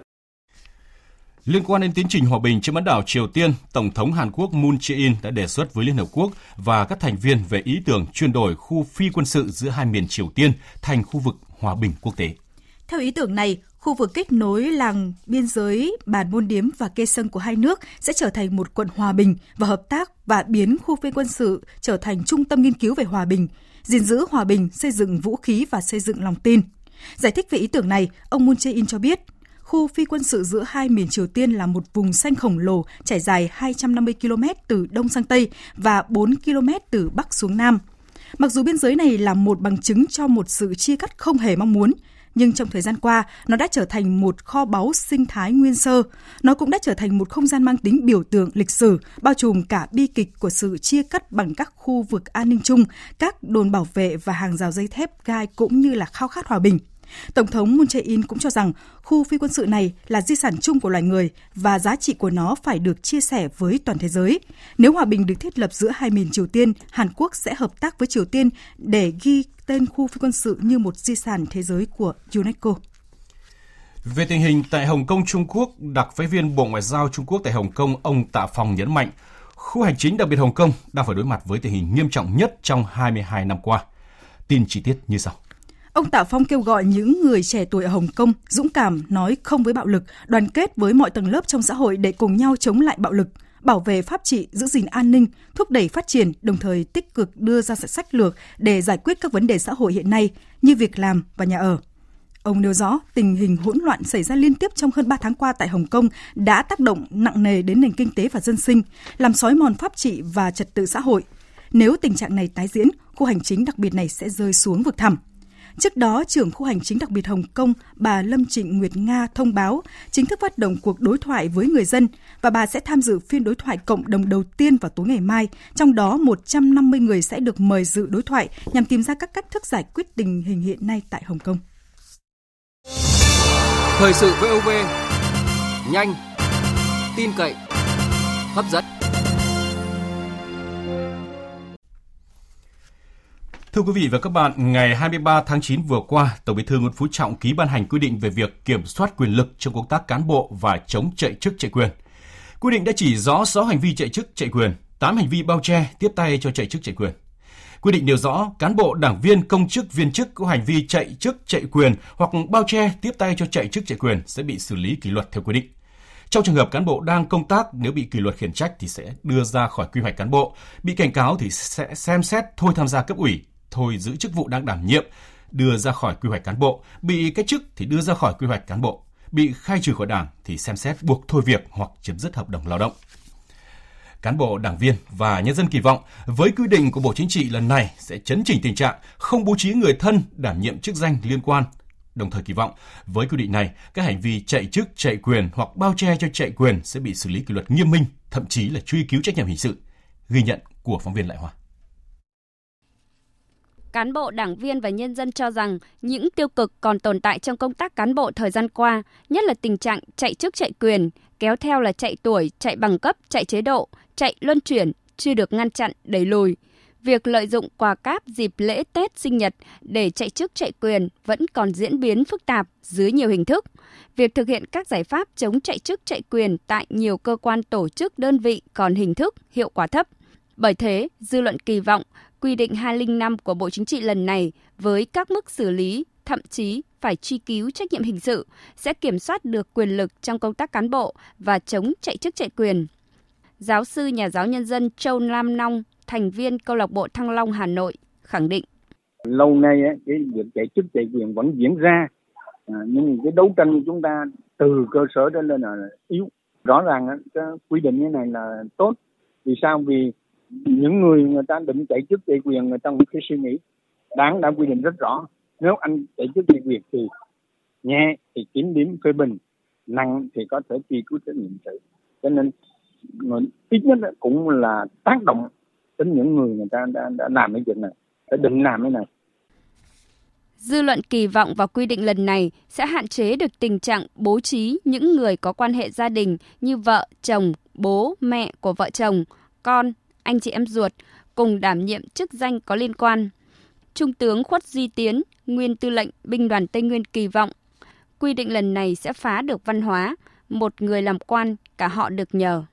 Liên quan đến tiến trình hòa bình trên bán đảo Triều Tiên, Tổng thống Hàn Quốc Moon Jae-in đã đề xuất với Liên Hợp Quốc và các thành viên về ý tưởng chuyển đổi khu phi quân sự giữa hai miền Triều Tiên thành khu vực hòa bình quốc tế. Theo ý tưởng này, khu vực kết nối làng biên giới Bản Môn Điếm và Kê Sân của hai nước sẽ trở thành một quận hòa bình và hợp tác và biến khu phi quân sự trở thành trung tâm nghiên cứu về hòa bình, gìn giữ hòa bình, xây dựng vũ khí và xây dựng lòng tin. Giải thích về ý tưởng này, ông Moon Jae-in cho biết – khu phi quân sự giữa hai miền Triều Tiên là một vùng xanh khổng lồ trải dài 250 km từ đông sang tây và 4 km từ bắc xuống nam. Mặc dù biên giới này là một bằng chứng cho một sự chia cắt không hề mong muốn, nhưng trong thời gian qua, nó đã trở thành một kho báu sinh thái nguyên sơ. Nó cũng đã trở thành một không gian mang tính biểu tượng lịch sử, bao trùm cả bi kịch của sự chia cắt bằng các khu vực an ninh chung, các đồn bảo vệ và hàng rào dây thép gai cũng như là khao khát hòa bình. Tổng thống Moon Jae-in cũng cho rằng khu phi quân sự này là di sản chung của loài người và giá trị của nó phải được chia sẻ với toàn thế giới. Nếu hòa bình được thiết lập giữa hai miền Triều Tiên, Hàn Quốc sẽ hợp tác với Triều Tiên để ghi tên khu phi quân sự như một di sản thế giới của UNESCO. Về tình hình tại Hồng Kông, Trung Quốc, đặc phái viên Bộ Ngoại giao Trung Quốc tại Hồng Kông ông Tạ Phong nhấn mạnh, khu hành chính đặc biệt Hồng Kông đang phải đối mặt với tình hình nghiêm trọng nhất trong 22 năm qua. Tin chi tiết như sau. Ông Tạ Phong kêu gọi những người trẻ tuổi ở Hồng Kông dũng cảm nói không với bạo lực, đoàn kết với mọi tầng lớp trong xã hội để cùng nhau chống lại bạo lực, bảo vệ pháp trị, giữ gìn an ninh, thúc đẩy phát triển, đồng thời tích cực đưa ra sách lược để giải quyết các vấn đề xã hội hiện nay như việc làm và nhà ở. Ông nêu rõ tình hình hỗn loạn xảy ra liên tiếp trong hơn 3 tháng qua tại Hồng Kông đã tác động nặng nề đến nền kinh tế và dân sinh, làm sói mòn pháp trị và trật tự xã hội. Nếu tình trạng này tái diễn, khu hành chính đặc biệt này sẽ rơi xuống vực thẳm. Trước đó, trưởng khu hành chính đặc biệt Hồng Kông, bà Lâm Trịnh Nguyệt Nga thông báo chính thức phát động cuộc đối thoại với người dân và bà sẽ tham dự phiên đối thoại cộng đồng đầu tiên vào tối ngày mai. Trong đó, 150 người sẽ được mời dự đối thoại nhằm tìm ra các cách thức giải quyết tình hình hiện nay tại Hồng Kông. Thời sự VOV, nhanh, tin cậy, hấp dẫn. Thưa quý vị và các bạn, ngày 23 tháng 9 vừa qua, Tổng Bí thư Nguyễn Phú Trọng ký ban hành quy định về việc kiểm soát quyền lực trong công tác cán bộ và chống chạy chức chạy quyền. Quy định đã chỉ rõ 6 hành vi chạy chức chạy quyền, 8 hành vi bao che, tiếp tay cho chạy chức chạy quyền. Quy định nêu rõ cán bộ, đảng viên, công chức, viên chức có hành vi chạy chức chạy quyền hoặc bao che, tiếp tay cho chạy chức chạy quyền sẽ bị xử lý kỷ luật theo quy định. Trong trường hợp cán bộ đang công tác nếu bị kỷ luật khiển trách thì sẽ đưa ra khỏi quy hoạch cán bộ, bị cảnh cáo thì sẽ xem xét thôi tham gia cấp ủy, thôi giữ chức vụ đang đảm nhiệm, đưa ra khỏi quy hoạch cán bộ, bị cách chức thì đưa ra khỏi quy hoạch cán bộ, bị khai trừ khỏi đảng thì xem xét buộc thôi việc hoặc chấm dứt hợp đồng lao động. Cán bộ, đảng viên và nhân dân kỳ vọng với quy định của Bộ Chính trị lần này sẽ chấn chỉnh tình trạng không bố trí người thân đảm nhiệm chức danh liên quan. Đồng thời kỳ vọng với quy định này, các hành vi chạy chức, chạy quyền hoặc bao che cho chạy quyền sẽ bị xử lý kỷ luật nghiêm minh, thậm chí là truy cứu trách nhiệm hình sự. Ghi nhận của phóng viên Lại Hoa cán bộ, đảng viên và nhân dân cho rằng những tiêu cực còn tồn tại trong công tác cán bộ thời gian qua, nhất là tình trạng chạy chức chạy quyền, kéo theo là chạy tuổi, chạy bằng cấp, chạy chế độ, chạy luân chuyển, chưa được ngăn chặn, đẩy lùi. Việc lợi dụng quà cáp dịp lễ Tết sinh nhật để chạy chức chạy quyền vẫn còn diễn biến phức tạp dưới nhiều hình thức. Việc thực hiện các giải pháp chống chạy chức chạy quyền tại nhiều cơ quan tổ chức đơn vị còn hình thức, hiệu quả thấp. Bởi thế, dư luận kỳ vọng quy định 205 của Bộ Chính trị lần này với các mức xử lý, thậm chí phải truy cứu trách nhiệm hình sự sẽ kiểm soát được quyền lực trong công tác cán bộ và chống chạy chức chạy quyền. Giáo sư nhà giáo nhân dân Châu Lam Nong, thành viên câu lạc bộ Thăng Long Hà Nội khẳng định. Lâu nay cái việc chạy chức chạy quyền vẫn diễn ra à, nhưng cái đấu tranh của chúng ta từ cơ sở đến lên là yếu. Rõ ràng cái quy định như này là tốt. Vì sao? Vì những người người ta định chạy chức chạy quyền người ta cũng phải suy nghĩ. Đáng đã quy định rất rõ nếu anh chạy chức chạy quyền thì nhẹ thì kiểm điểm phê bình nặng thì có thể truy cứu trách nhiệm sự. Cho nên ít nhất cũng là tác động đến những người người ta đã, đã làm cái chuyện này đã định làm cái này. Dư luận kỳ vọng vào quy định lần này sẽ hạn chế được tình trạng bố trí những người có quan hệ gia đình như vợ, chồng, bố, mẹ của vợ chồng, con, anh chị em ruột cùng đảm nhiệm chức danh có liên quan. Trung tướng Khuất Duy Tiến, nguyên tư lệnh binh đoàn Tây Nguyên kỳ vọng quy định lần này sẽ phá được văn hóa, một người làm quan cả họ được nhờ.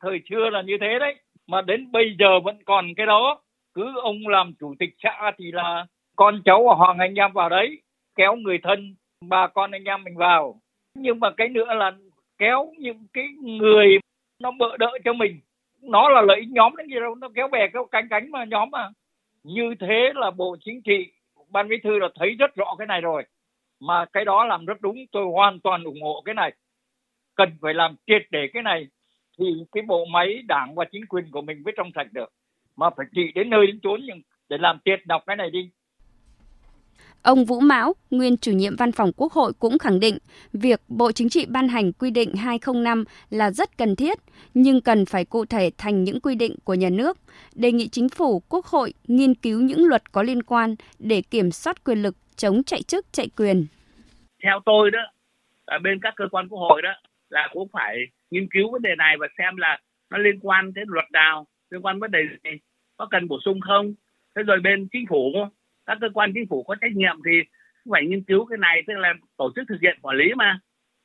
Thời xưa là như thế đấy, mà đến bây giờ vẫn còn cái đó. Cứ ông làm chủ tịch xã thì là con cháu của hoàng anh em vào đấy, kéo người thân, bà con anh em mình vào. Nhưng mà cái nữa là kéo những cái người nó bợ đỡ cho mình. Nó là lợi ích nhóm đến gì đâu, nó kéo bè kéo cánh cánh mà nhóm mà. Như thế là Bộ Chính trị, Ban Bí thư là thấy rất rõ cái này rồi. Mà cái đó làm rất đúng tôi hoàn toàn ủng hộ cái này. Cần phải làm triệt để cái này thì cái bộ máy đảng và chính quyền của mình mới trong sạch được. Mà phải trị đến nơi đến chốn nhưng để làm triệt đọc cái này đi. Ông Vũ Mão, nguyên chủ nhiệm văn phòng Quốc hội cũng khẳng định việc Bộ Chính trị ban hành quy định 205 là rất cần thiết, nhưng cần phải cụ thể thành những quy định của nhà nước, đề nghị chính phủ, Quốc hội nghiên cứu những luật có liên quan để kiểm soát quyền lực chống chạy chức chạy quyền. Theo tôi đó, ở bên các cơ quan quốc hội đó là cũng phải nghiên cứu vấn đề này và xem là nó liên quan đến luật nào, liên quan vấn đề gì, có cần bổ sung không. Thế rồi bên chính phủ, các cơ quan chính phủ có trách nhiệm thì phải nghiên cứu cái này, tức là tổ chức thực hiện quản lý mà.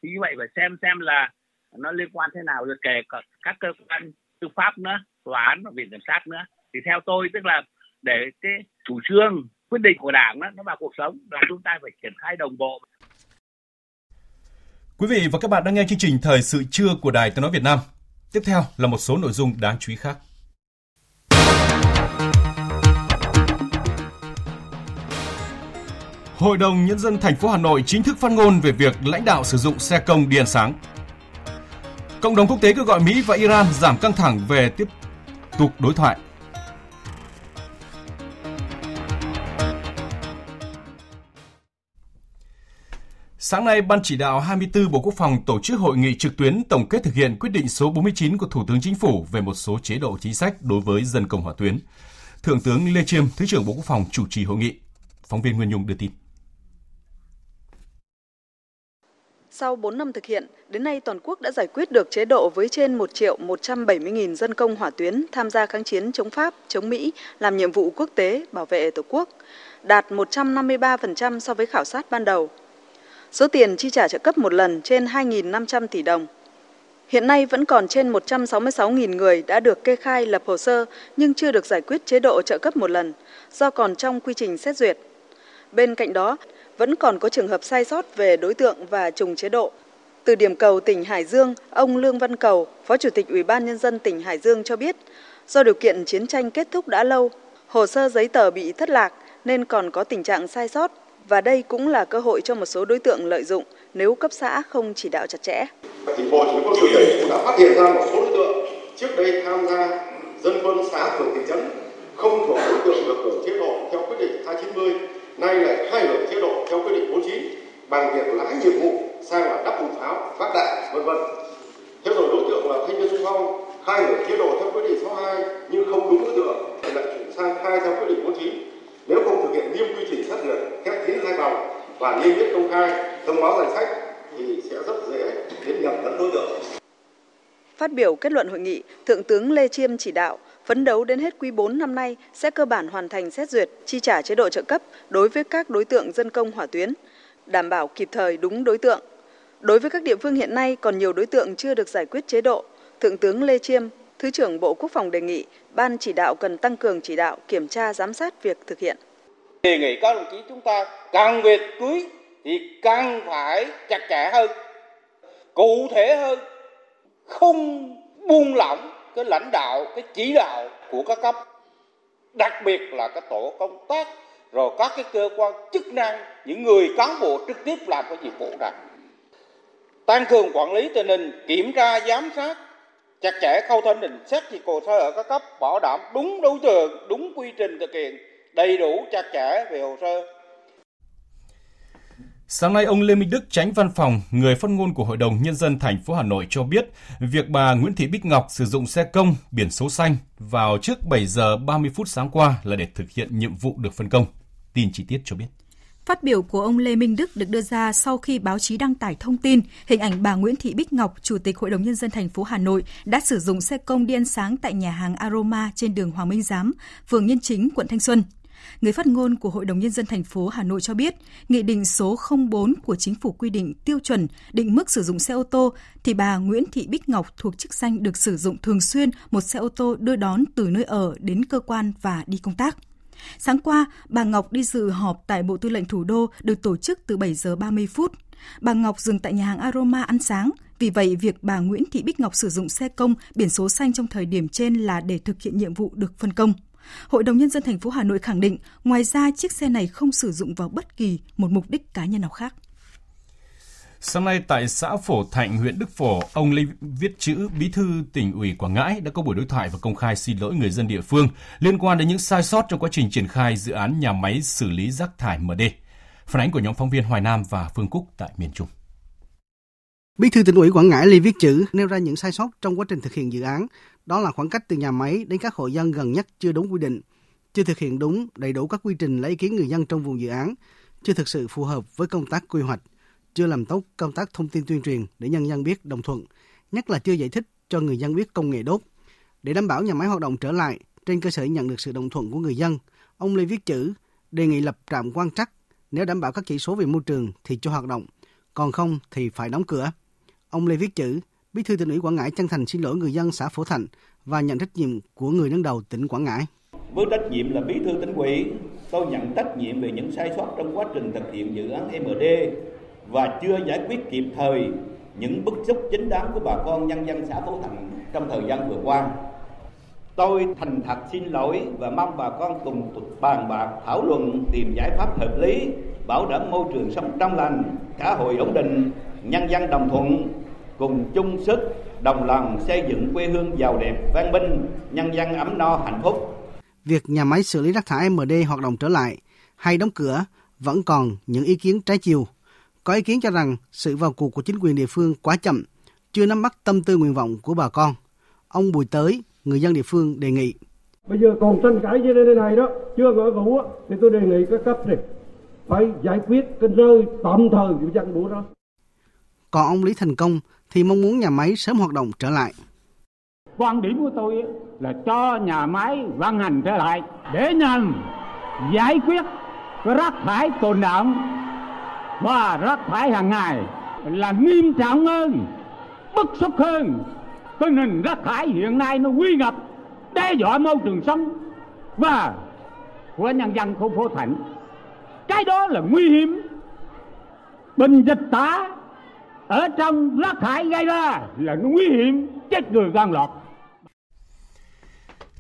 Thì như vậy phải xem xem là nó liên quan thế nào rồi kể cả các cơ quan tư pháp nữa, tòa án và viện kiểm sát nữa. Thì theo tôi tức là để cái chủ trương quyết định của đảng đó, nó vào cuộc sống là chúng ta phải triển khai đồng bộ. Quý vị và các bạn đang nghe chương trình Thời sự trưa của Đài Tiếng Nói Việt Nam. Tiếp theo là một số nội dung đáng chú ý khác. Hội đồng Nhân dân thành phố Hà Nội chính thức phát ngôn về việc lãnh đạo sử dụng xe công điện sáng. Cộng đồng quốc tế kêu gọi Mỹ và Iran giảm căng thẳng về tiếp tục đối thoại. Sáng nay, Ban chỉ đạo 24 Bộ Quốc phòng tổ chức hội nghị trực tuyến tổng kết thực hiện quyết định số 49 của Thủ tướng Chính phủ về một số chế độ chính sách đối với dân công hỏa tuyến. Thượng tướng Lê Chiêm, Thứ trưởng Bộ Quốc phòng chủ trì hội nghị. Phóng viên Nguyên Nhung đưa tin. Sau 4 năm thực hiện, đến nay toàn quốc đã giải quyết được chế độ với trên 1 triệu 170 nghìn dân công hỏa tuyến tham gia kháng chiến chống Pháp, chống Mỹ, làm nhiệm vụ quốc tế, bảo vệ Tổ quốc, đạt 153% so với khảo sát ban đầu. Số tiền chi trả trợ cấp một lần trên 2.500 tỷ đồng. Hiện nay vẫn còn trên 166.000 người đã được kê khai lập hồ sơ nhưng chưa được giải quyết chế độ trợ cấp một lần do còn trong quy trình xét duyệt. Bên cạnh đó, vẫn còn có trường hợp sai sót về đối tượng và trùng chế độ. Từ điểm cầu tỉnh Hải Dương, ông Lương Văn Cầu, Phó Chủ tịch Ủy ban Nhân dân tỉnh Hải Dương cho biết, do điều kiện chiến tranh kết thúc đã lâu, hồ sơ giấy tờ bị thất lạc nên còn có tình trạng sai sót và đây cũng là cơ hội cho một số đối tượng lợi dụng nếu cấp xã không chỉ đạo chặt chẽ. Tỉnh Bộ Chỉ huy cũng đã phát hiện ra một số đối tượng trước đây tham gia dân quân xã phường thị trấn không thuộc đối tượng được hưởng chế độ theo quyết định 290, nay lại khai đổi chế độ theo quyết định 49 bằng việc lái nhiệm vụ sang là đắp bùn pháo, phát đạn, vân vân. Thế rồi đối tượng là thanh niên xung phong khai hưởng chế độ theo quyết định 62 nhưng không đúng đối tượng lại chuyển sang khai theo quyết định 49 nếu không thực hiện nghiêm quy trình xét duyệt khép kín hai vòng và niêm yết công khai thông báo danh sách thì sẽ rất dễ đến nhầm lẫn đối tượng. Phát biểu kết luận hội nghị, Thượng tướng Lê Chiêm chỉ đạo phấn đấu đến hết quý 4 năm nay sẽ cơ bản hoàn thành xét duyệt, chi trả chế độ trợ cấp đối với các đối tượng dân công hỏa tuyến, đảm bảo kịp thời đúng đối tượng. Đối với các địa phương hiện nay còn nhiều đối tượng chưa được giải quyết chế độ, Thượng tướng Lê Chiêm, Thứ trưởng Bộ Quốc phòng đề nghị Ban chỉ đạo cần tăng cường chỉ đạo, kiểm tra, giám sát việc thực hiện. Đề nghị các đồng chí chúng ta càng về cưới thì càng phải chặt chẽ hơn, cụ thể hơn, không buông lỏng cái lãnh đạo, cái chỉ đạo của các cấp, đặc biệt là các tổ công tác rồi các cái cơ quan chức năng những người cán bộ trực tiếp làm cái nhiệm vụ này. Tăng cường quản lý tình hình kiểm tra giám sát chặt chẽ khâu thanh định xét duyệt hồ sơ ở các cấp bảo đảm đúng đối tượng đúng quy trình thực hiện đầy đủ chặt chẽ về hồ sơ. Sáng nay, ông Lê Minh Đức, tránh văn phòng, người phát ngôn của Hội đồng Nhân dân thành phố Hà Nội cho biết, việc bà Nguyễn Thị Bích Ngọc sử dụng xe công biển số xanh vào trước 7 giờ 30 phút sáng qua là để thực hiện nhiệm vụ được phân công. Tin chi tiết cho biết. Phát biểu của ông Lê Minh Đức được đưa ra sau khi báo chí đăng tải thông tin hình ảnh bà Nguyễn Thị Bích Ngọc, Chủ tịch Hội đồng Nhân dân thành phố Hà Nội đã sử dụng xe công đi ăn sáng tại nhà hàng Aroma trên đường Hoàng Minh Giám, phường Nhân Chính, quận Thanh Xuân. Người phát ngôn của Hội đồng Nhân dân thành phố Hà Nội cho biết, Nghị định số 04 của Chính phủ quy định tiêu chuẩn định mức sử dụng xe ô tô, thì bà Nguyễn Thị Bích Ngọc thuộc chức danh được sử dụng thường xuyên một xe ô tô đưa đón từ nơi ở đến cơ quan và đi công tác. Sáng qua, bà Ngọc đi dự họp tại Bộ Tư lệnh Thủ đô được tổ chức từ 7 giờ 30 phút. Bà Ngọc dừng tại nhà hàng Aroma ăn sáng. Vì vậy, việc bà Nguyễn Thị Bích Ngọc sử dụng xe công biển số xanh trong thời điểm trên là để thực hiện nhiệm vụ được phân công. Hội đồng nhân dân thành phố Hà Nội khẳng định, ngoài ra chiếc xe này không sử dụng vào bất kỳ một mục đích cá nhân nào khác. Sáng nay tại xã Phổ Thạnh, huyện Đức Phổ, ông Lê Viết Chữ, bí thư tỉnh ủy Quảng Ngãi đã có buổi đối thoại và công khai xin lỗi người dân địa phương liên quan đến những sai sót trong quá trình triển khai dự án nhà máy xử lý rác thải MD. Phản ánh của nhóm phóng viên Hoài Nam và Phương Cúc tại miền Trung. Bí thư tỉnh ủy Quảng Ngãi Lê Viết Chữ nêu ra những sai sót trong quá trình thực hiện dự án, đó là khoảng cách từ nhà máy đến các hộ dân gần nhất chưa đúng quy định, chưa thực hiện đúng đầy đủ các quy trình lấy ý kiến người dân trong vùng dự án, chưa thực sự phù hợp với công tác quy hoạch, chưa làm tốt công tác thông tin tuyên truyền để nhân dân biết đồng thuận, nhất là chưa giải thích cho người dân biết công nghệ đốt. Để đảm bảo nhà máy hoạt động trở lại, trên cơ sở nhận được sự đồng thuận của người dân, ông Lê Viết Chữ đề nghị lập trạm quan trắc, nếu đảm bảo các chỉ số về môi trường thì cho hoạt động, còn không thì phải đóng cửa. Ông Lê Viết Chữ, Bí thư tỉnh ủy Quảng Ngãi chân thành xin lỗi người dân xã Phổ Thạnh và nhận trách nhiệm của người đứng đầu tỉnh Quảng Ngãi. Với trách nhiệm là bí thư tỉnh ủy, tôi nhận trách nhiệm về những sai sót trong quá trình thực hiện dự án MD và chưa giải quyết kịp thời những bức xúc chính đáng của bà con nhân dân xã Phổ Thạnh trong thời gian vừa qua. Tôi thành thật xin lỗi và mong bà con cùng bàn bạc thảo luận tìm giải pháp hợp lý, bảo đảm môi trường sống trong lành, xã hội ổn định, nhân dân đồng thuận, cùng chung sức đồng lòng xây dựng quê hương giàu đẹp, văn minh, nhân dân ấm no hạnh phúc. Việc nhà máy xử lý rác thải MD hoạt động trở lại hay đóng cửa vẫn còn những ý kiến trái chiều. Có ý kiến cho rằng sự vào cuộc của chính quyền địa phương quá chậm, chưa nắm bắt tâm tư nguyện vọng của bà con. Ông Bùi Tới, người dân địa phương đề nghị. Bây giờ còn tranh cãi như thế này đó, chưa gỡ gũ thì tôi đề nghị các cấp này phải giải quyết cái rơi tạm thời của dân bố đó. Còn ông Lý Thành Công thì mong muốn nhà máy sớm hoạt động trở lại. Quan điểm của tôi là cho nhà máy vận hành trở lại để nhằm giải quyết cái rác thải tồn đọng và rác thải hàng ngày là nghiêm trọng hơn, bức xúc hơn. Tình hình rác thải hiện nay nó nguy ngập, đe dọa môi trường sống và của nhân dân khu phố Thạnh. Cái đó là nguy hiểm. Bình dịch tả ở trong rác thải gây ra là nó nguy hiểm chết người gan lọt.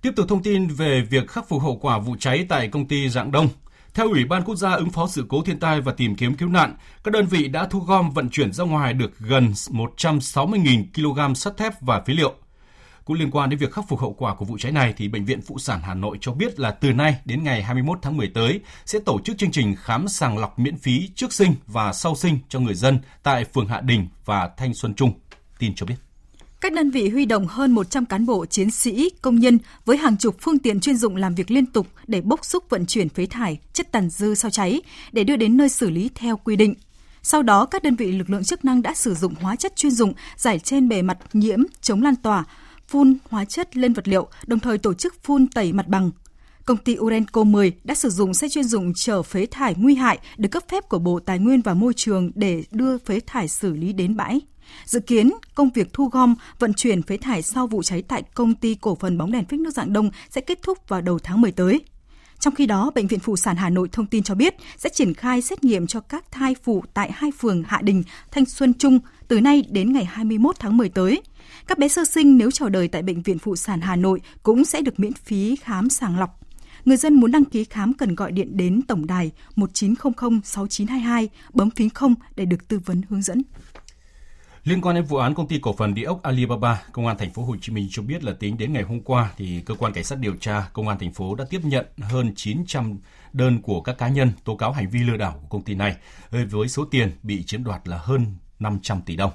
Tiếp tục thông tin về việc khắc phục hậu quả vụ cháy tại công ty dạng Đông. Theo Ủy ban Quốc gia ứng phó sự cố thiên tai và tìm kiếm cứu nạn, các đơn vị đã thu gom vận chuyển ra ngoài được gần 160.000 kg sắt thép và phế liệu. Cũng liên quan đến việc khắc phục hậu quả của vụ cháy này thì Bệnh viện Phụ sản Hà Nội cho biết là từ nay đến ngày 21 tháng 10 tới sẽ tổ chức chương trình khám sàng lọc miễn phí trước sinh và sau sinh cho người dân tại phường Hạ Đình và Thanh Xuân Trung. Tin cho biết. Các đơn vị huy động hơn 100 cán bộ, chiến sĩ, công nhân với hàng chục phương tiện chuyên dụng làm việc liên tục để bốc xúc vận chuyển phế thải, chất tàn dư sau cháy để đưa đến nơi xử lý theo quy định. Sau đó, các đơn vị lực lượng chức năng đã sử dụng hóa chất chuyên dụng giải trên bề mặt nhiễm, chống lan tỏa, phun hóa chất lên vật liệu, đồng thời tổ chức phun tẩy mặt bằng. Công ty Urenco 10 đã sử dụng xe chuyên dụng chở phế thải nguy hại được cấp phép của Bộ Tài nguyên và Môi trường để đưa phế thải xử lý đến bãi. Dự kiến, công việc thu gom, vận chuyển phế thải sau vụ cháy tại công ty cổ phần bóng đèn phích nước dạng đông sẽ kết thúc vào đầu tháng 10 tới. Trong khi đó, Bệnh viện Phụ sản Hà Nội thông tin cho biết sẽ triển khai xét nghiệm cho các thai phụ tại hai phường Hạ Đình, Thanh Xuân Trung từ nay đến ngày 21 tháng 10 tới. Các bé sơ sinh nếu chào đời tại Bệnh viện Phụ sản Hà Nội cũng sẽ được miễn phí khám sàng lọc. Người dân muốn đăng ký khám cần gọi điện đến tổng đài 1900 6922 bấm phím 0 để được tư vấn hướng dẫn. Liên quan đến vụ án công ty cổ phần địa ốc Alibaba, Công an thành phố Hồ Chí Minh cho biết là tính đến ngày hôm qua thì cơ quan cảnh sát điều tra Công an thành phố đã tiếp nhận hơn 900 đơn của các cá nhân tố cáo hành vi lừa đảo của công ty này với số tiền bị chiếm đoạt là hơn 500 tỷ đồng.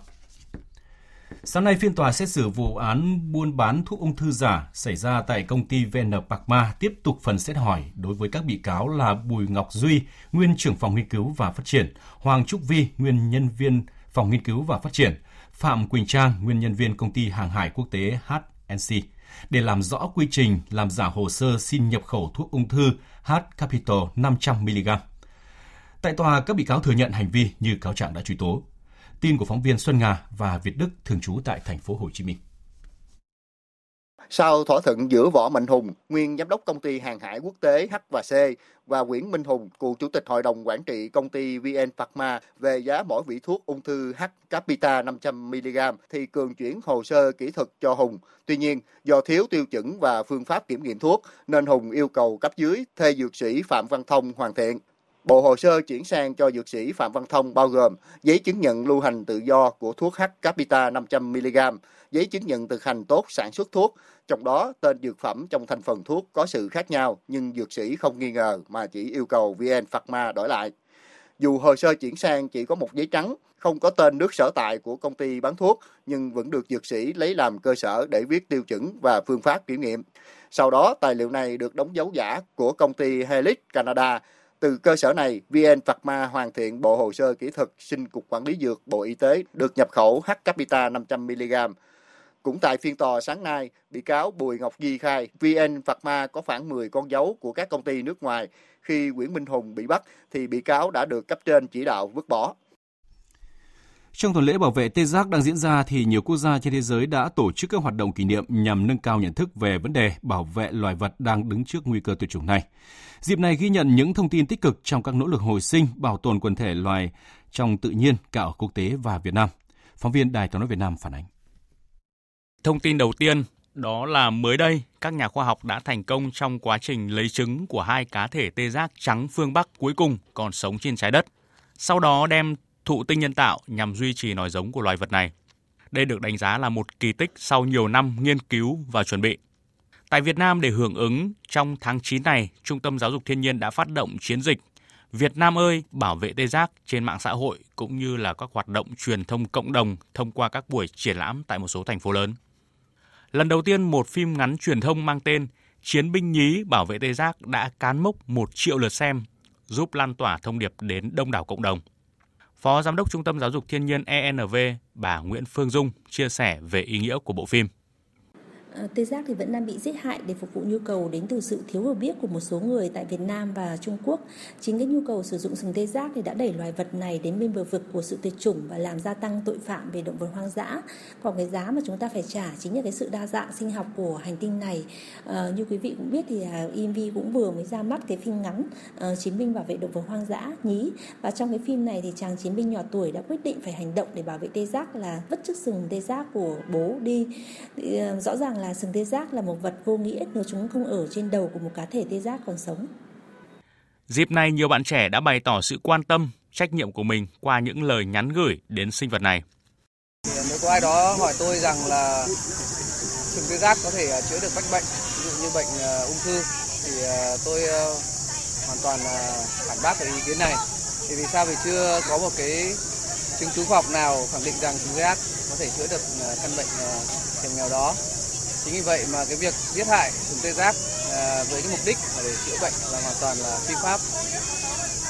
Sáng nay, phiên tòa xét xử vụ án buôn bán thuốc ung thư giả xảy ra tại công ty VN Pharma tiếp tục phần xét hỏi đối với các bị cáo là Bùi Ngọc Duy, nguyên trưởng phòng nghiên cứu và phát triển, Hoàng Trúc Vi, nguyên nhân viên phòng nghiên cứu và phát triển, Phạm Quỳnh Trang, nguyên nhân viên công ty hàng hải quốc tế HNC, để làm rõ quy trình làm giả hồ sơ xin nhập khẩu thuốc ung thư H Capital 500mg. Tại tòa, các bị cáo thừa nhận hành vi như cáo trạng đã truy tố. Tin của phóng viên Xuân Nga và Việt Đức thường trú tại thành phố Hồ Chí Minh. Sau thỏa thuận giữa Võ Mạnh Hùng, nguyên giám đốc công ty hàng hải quốc tế H và C và Nguyễn Minh Hùng, cựu chủ tịch hội đồng quản trị công ty VN Pharma về giá mỗi vỉ thuốc ung thư H Capita 500mg thì Cường chuyển hồ sơ kỹ thuật cho Hùng. Tuy nhiên, do thiếu tiêu chuẩn và phương pháp kiểm nghiệm thuốc nên Hùng yêu cầu cấp dưới thuê dược sĩ Phạm Văn Thông hoàn thiện. Bộ hồ sơ chuyển sang cho dược sĩ Phạm Văn Thông bao gồm giấy chứng nhận lưu hành tự do của thuốc H Capita 500mg, giấy chứng nhận thực hành tốt sản xuất thuốc, trong đó tên dược phẩm trong thành phần thuốc có sự khác nhau nhưng dược sĩ không nghi ngờ mà chỉ yêu cầu VN Pharma đổi lại. Dù hồ sơ chuyển sang chỉ có một giấy trắng, không có tên nước sở tại của công ty bán thuốc nhưng vẫn được dược sĩ lấy làm cơ sở để viết tiêu chuẩn và phương pháp kiểm nghiệm. Sau đó, tài liệu này được đóng dấu giả của công ty Helix Canada từ cơ sở này, VN Pharma hoàn thiện bộ hồ sơ kỹ thuật xin Cục Quản lý Dược Bộ Y tế được nhập khẩu H Capita 500mg. Cũng tại phiên tòa sáng nay, bị cáo Bùi Ngọc Di khai VN Pharma có khoảng 10 con dấu của các công ty nước ngoài. Khi Nguyễn Minh Hùng bị bắt thì bị cáo đã được cấp trên chỉ đạo vứt bỏ. Trong tuần lễ bảo vệ tê giác đang diễn ra thì nhiều quốc gia trên thế giới đã tổ chức các hoạt động kỷ niệm nhằm nâng cao nhận thức về vấn đề bảo vệ loài vật đang đứng trước nguy cơ tuyệt chủng này. Dịp này ghi nhận những thông tin tích cực trong các nỗ lực hồi sinh, bảo tồn quần thể loài trong tự nhiên cả ở quốc tế và Việt Nam. Phóng viên Đài tiếng nói Việt Nam phản ánh. Thông tin đầu tiên đó là mới đây các nhà khoa học đã thành công trong quá trình lấy trứng của hai cá thể tê giác trắng phương Bắc cuối cùng còn sống trên trái đất. Sau đó đem thụ tinh nhân tạo nhằm duy trì nòi giống của loài vật này. Đây được đánh giá là một kỳ tích sau nhiều năm nghiên cứu và chuẩn bị. Tại Việt Nam để hưởng ứng, trong tháng 9 này, Trung tâm Giáo dục Thiên nhiên đã phát động chiến dịch Việt Nam ơi, bảo vệ tê giác trên mạng xã hội cũng như là các hoạt động truyền thông cộng đồng thông qua các buổi triển lãm tại một số thành phố lớn. Lần đầu tiên một phim ngắn truyền thông mang tên Chiến binh nhí bảo vệ tê giác đã cán mốc 1 triệu lượt xem, giúp lan tỏa thông điệp đến đông đảo cộng đồng. Phó Giám đốc Trung tâm Giáo dục Thiên nhiên ENV, bà Nguyễn Phương Dung chia sẻ về ý nghĩa của bộ phim. Ờ, tê giác thì vẫn đang bị giết hại để phục vụ nhu cầu đến từ sự thiếu hiểu biết của một số người tại Việt Nam và Trung Quốc. Chính cái nhu cầu sử dụng sừng tê giác thì đã đẩy loài vật này đến bên bờ vực của sự tuyệt chủng và làm gia tăng tội phạm về động vật hoang dã. Còn cái giá mà chúng ta phải trả chính là cái sự đa dạng sinh học của hành tinh này. À, như quý vị cũng biết thì à, IMV cũng vừa mới ra mắt cái phim ngắn uh, chiến binh bảo vệ động vật hoang dã nhí và trong cái phim này thì chàng chiến binh nhỏ tuổi đã quyết định phải hành động để bảo vệ tê giác là vứt chiếc sừng tê giác của bố đi. Thì, uh, rõ ràng là sừng tê giác là một vật vô nghĩa nếu chúng không ở trên đầu của một cá thể tê giác còn sống. Dịp này, nhiều bạn trẻ đã bày tỏ sự quan tâm, trách nhiệm của mình qua những lời nhắn gửi đến sinh vật này. Nếu có ai đó hỏi tôi rằng là sừng tê giác có thể à, chữa được bách bệnh, ví dụ như bệnh uh, ung thư, thì uh, tôi hoàn toàn phản bác cái ý kiến này. Thì vì sao vì chưa có một cái chứng cứ khoa học nào khẳng định rằng sừng tê giác có thể chữa được căn bệnh hiểm nghèo đó chính vì vậy mà cái việc giết hại sừng tê giác à, với cái mục đích là để chữa bệnh là hoàn toàn là phi pháp.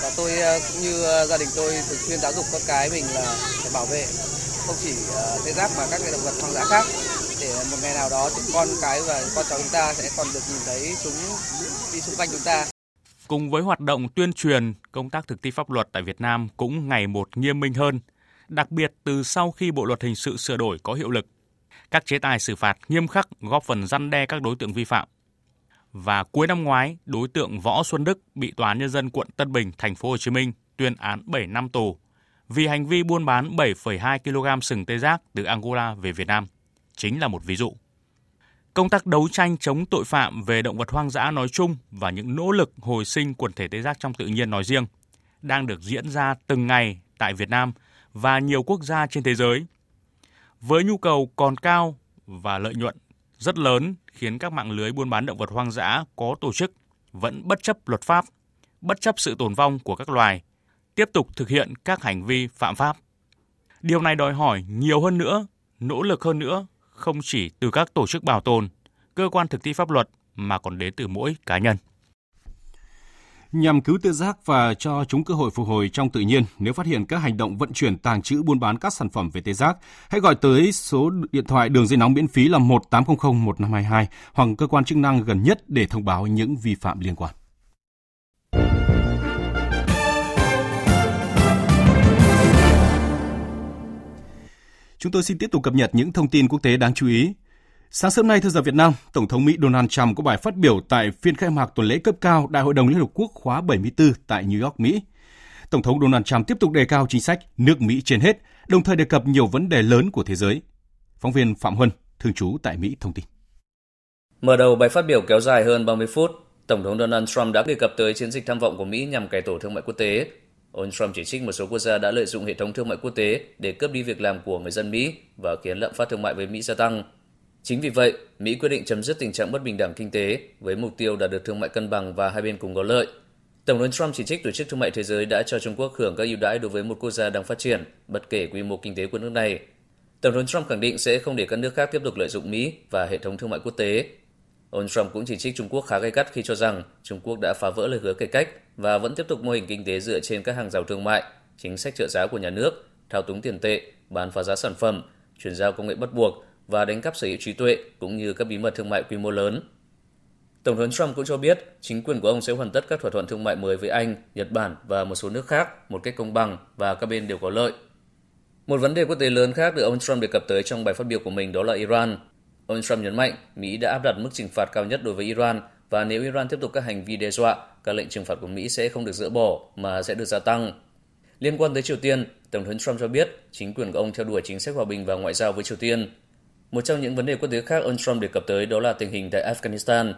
Và tôi à, cũng như à, gia đình tôi thường xuyên giáo dục con cái mình là phải bảo vệ không chỉ tê giác mà các loài động vật hoang dã khác. Để một ngày nào đó con cái và con cháu chúng ta sẽ còn được nhìn thấy chúng đi xung quanh chúng ta. Cùng với hoạt động tuyên truyền, công tác thực thi pháp luật tại Việt Nam cũng ngày một nghiêm minh hơn, đặc biệt từ sau khi Bộ luật hình sự sửa đổi có hiệu lực các chế tài xử phạt nghiêm khắc góp phần răn đe các đối tượng vi phạm. Và cuối năm ngoái, đối tượng Võ Xuân Đức bị Tòa án nhân dân quận Tân Bình, thành phố Hồ Chí Minh tuyên án 7 năm tù vì hành vi buôn bán 7,2 kg sừng tê giác từ Angola về Việt Nam. Chính là một ví dụ. Công tác đấu tranh chống tội phạm về động vật hoang dã nói chung và những nỗ lực hồi sinh quần thể tê giác trong tự nhiên nói riêng đang được diễn ra từng ngày tại Việt Nam và nhiều quốc gia trên thế giới. Với nhu cầu còn cao và lợi nhuận rất lớn khiến các mạng lưới buôn bán động vật hoang dã có tổ chức vẫn bất chấp luật pháp, bất chấp sự tồn vong của các loài, tiếp tục thực hiện các hành vi phạm pháp. Điều này đòi hỏi nhiều hơn nữa, nỗ lực hơn nữa, không chỉ từ các tổ chức bảo tồn, cơ quan thực thi pháp luật mà còn đến từ mỗi cá nhân nhằm cứu tự giác và cho chúng cơ hội phục hồi trong tự nhiên, nếu phát hiện các hành động vận chuyển tàng trữ buôn bán các sản phẩm về tê giác. Hãy gọi tới số điện thoại đường dây nóng miễn phí là 1800 1522 hoặc cơ quan chức năng gần nhất để thông báo những vi phạm liên quan. Chúng tôi xin tiếp tục cập nhật những thông tin quốc tế đáng chú ý. Sáng sớm nay theo giờ Việt Nam, Tổng thống Mỹ Donald Trump có bài phát biểu tại phiên khai mạc tuần lễ cấp cao Đại hội đồng Liên Hợp Quốc khóa 74 tại New York, Mỹ. Tổng thống Donald Trump tiếp tục đề cao chính sách nước Mỹ trên hết, đồng thời đề cập nhiều vấn đề lớn của thế giới. Phóng viên Phạm Huân, thường trú tại Mỹ thông tin. Mở đầu bài phát biểu kéo dài hơn 30 phút, Tổng thống Donald Trump đã đề cập tới chiến dịch tham vọng của Mỹ nhằm cải tổ thương mại quốc tế. Ông Trump chỉ trích một số quốc gia đã lợi dụng hệ thống thương mại quốc tế để cướp đi việc làm của người dân Mỹ và khiến lạm phát thương mại với Mỹ gia tăng. Chính vì vậy, Mỹ quyết định chấm dứt tình trạng bất bình đẳng kinh tế với mục tiêu đạt được thương mại cân bằng và hai bên cùng có lợi. Tổng thống Trump chỉ trích Tổ chức Thương mại Thế giới đã cho Trung Quốc hưởng các ưu đãi đối với một quốc gia đang phát triển, bất kể quy mô kinh tế của nước này. Tổng thống Trump khẳng định sẽ không để các nước khác tiếp tục lợi dụng Mỹ và hệ thống thương mại quốc tế. Ông Trump cũng chỉ trích Trung Quốc khá gay gắt khi cho rằng Trung Quốc đã phá vỡ lời hứa cải cách và vẫn tiếp tục mô hình kinh tế dựa trên các hàng rào thương mại, chính sách trợ giá của nhà nước, thao túng tiền tệ, bán phá giá sản phẩm, chuyển giao công nghệ bắt buộc và đánh cắp sở hữu trí tuệ cũng như các bí mật thương mại quy mô lớn. Tổng thống Trump cũng cho biết chính quyền của ông sẽ hoàn tất các thỏa thuận thương mại mới với Anh, Nhật Bản và một số nước khác một cách công bằng và các bên đều có lợi. Một vấn đề quốc tế lớn khác được ông Trump đề cập tới trong bài phát biểu của mình đó là Iran. Ông Trump nhấn mạnh Mỹ đã áp đặt mức trừng phạt cao nhất đối với Iran và nếu Iran tiếp tục các hành vi đe dọa, các lệnh trừng phạt của Mỹ sẽ không được dỡ bỏ mà sẽ được gia tăng. Liên quan tới Triều Tiên, Tổng thống Trump cho biết chính quyền của ông theo đuổi chính sách hòa bình và ngoại giao với Triều Tiên. Một trong những vấn đề quốc tế khác ông Trump đề cập tới đó là tình hình tại Afghanistan.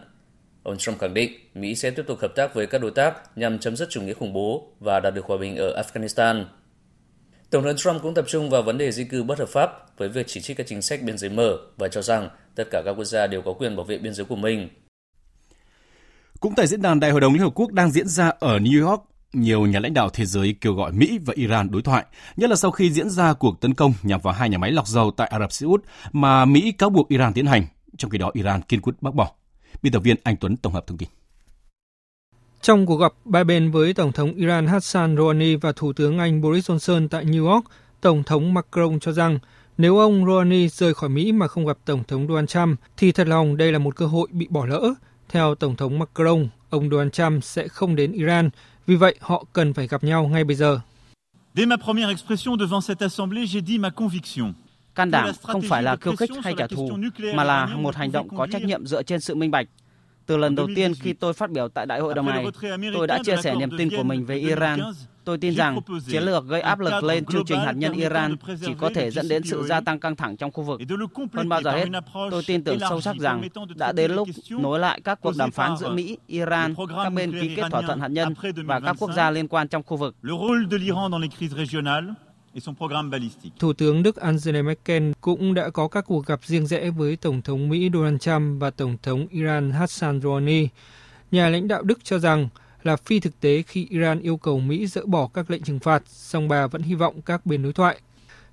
Ông Trump khẳng định Mỹ sẽ tiếp tục hợp tác với các đối tác nhằm chấm dứt chủ nghĩa khủng bố và đạt được hòa bình ở Afghanistan. Tổng thống Trump cũng tập trung vào vấn đề di cư bất hợp pháp với việc chỉ trích các chính sách biên giới mở và cho rằng tất cả các quốc gia đều có quyền bảo vệ biên giới của mình. Cũng tại diễn đàn Đại hội đồng Liên Hợp Quốc đang diễn ra ở New York, nhiều nhà lãnh đạo thế giới kêu gọi Mỹ và Iran đối thoại, nhất là sau khi diễn ra cuộc tấn công nhằm vào hai nhà máy lọc dầu tại Ả Rập Xê Út mà Mỹ cáo buộc Iran tiến hành, trong khi đó Iran kiên quyết bác bỏ. Biên tập viên Anh Tuấn tổng hợp thông tin. Trong cuộc gặp ba bên với Tổng thống Iran Hassan Rouhani và Thủ tướng Anh Boris Johnson tại New York, Tổng thống Macron cho rằng nếu ông Rouhani rời khỏi Mỹ mà không gặp Tổng thống Donald Trump thì thật lòng đây là một cơ hội bị bỏ lỡ. Theo Tổng thống Macron, ông Donald Trump sẽ không đến Iran vì vậy, họ cần phải gặp nhau ngay bây giờ. Dès ma première expression devant cette assemblée, j'ai dit ma conviction. Can đảm không phải là khiêu khích hay trả thù, mà là một hành động có trách nhiệm dựa trên sự minh bạch. Từ lần đầu tiên khi tôi phát biểu tại đại hội đồng này, tôi đã chia sẻ niềm tin của mình về Iran Tôi tin rằng chiến lược gây áp lực lên chương trình hạt nhân Iran chỉ có thể dẫn đến sự gia tăng căng thẳng trong khu vực. Hơn bao giờ hết, tôi tin tưởng sâu sắc rằng đã đến lúc nối lại các cuộc đàm phán giữa Mỹ, Iran, các bên ký kết thỏa thuận hạt nhân và các quốc gia liên quan trong khu vực. Thủ tướng Đức Angela Merkel cũng đã có các cuộc gặp riêng rẽ với Tổng thống Mỹ Donald Trump và Tổng thống Iran Hassan Rouhani. Nhà lãnh đạo Đức cho rằng là phi thực tế khi Iran yêu cầu Mỹ dỡ bỏ các lệnh trừng phạt, song bà vẫn hy vọng các bên đối thoại.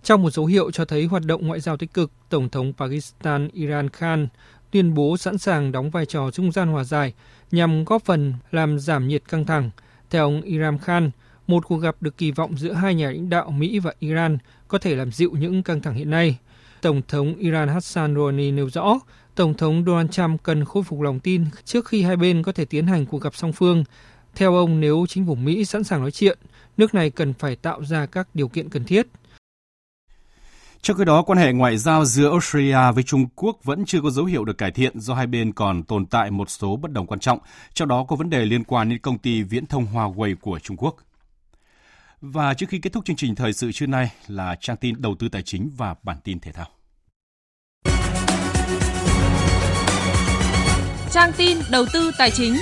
Trong một dấu hiệu cho thấy hoạt động ngoại giao tích cực, Tổng thống Pakistan Iran Khan tuyên bố sẵn sàng đóng vai trò trung gian hòa giải nhằm góp phần làm giảm nhiệt căng thẳng. Theo ông Iran Khan, một cuộc gặp được kỳ vọng giữa hai nhà lãnh đạo Mỹ và Iran có thể làm dịu những căng thẳng hiện nay. Tổng thống Iran Hassan Rouhani nêu rõ, Tổng thống Donald Trump cần khôi phục lòng tin trước khi hai bên có thể tiến hành cuộc gặp song phương theo ông, nếu chính phủ Mỹ sẵn sàng nói chuyện, nước này cần phải tạo ra các điều kiện cần thiết. Trong khi đó, quan hệ ngoại giao giữa Australia với Trung Quốc vẫn chưa có dấu hiệu được cải thiện do hai bên còn tồn tại một số bất đồng quan trọng, trong đó có vấn đề liên quan đến công ty viễn thông Huawei của Trung Quốc. Và trước khi kết thúc chương trình thời sự trưa nay là trang tin đầu tư tài chính và bản tin thể thao. Trang tin đầu tư tài chính.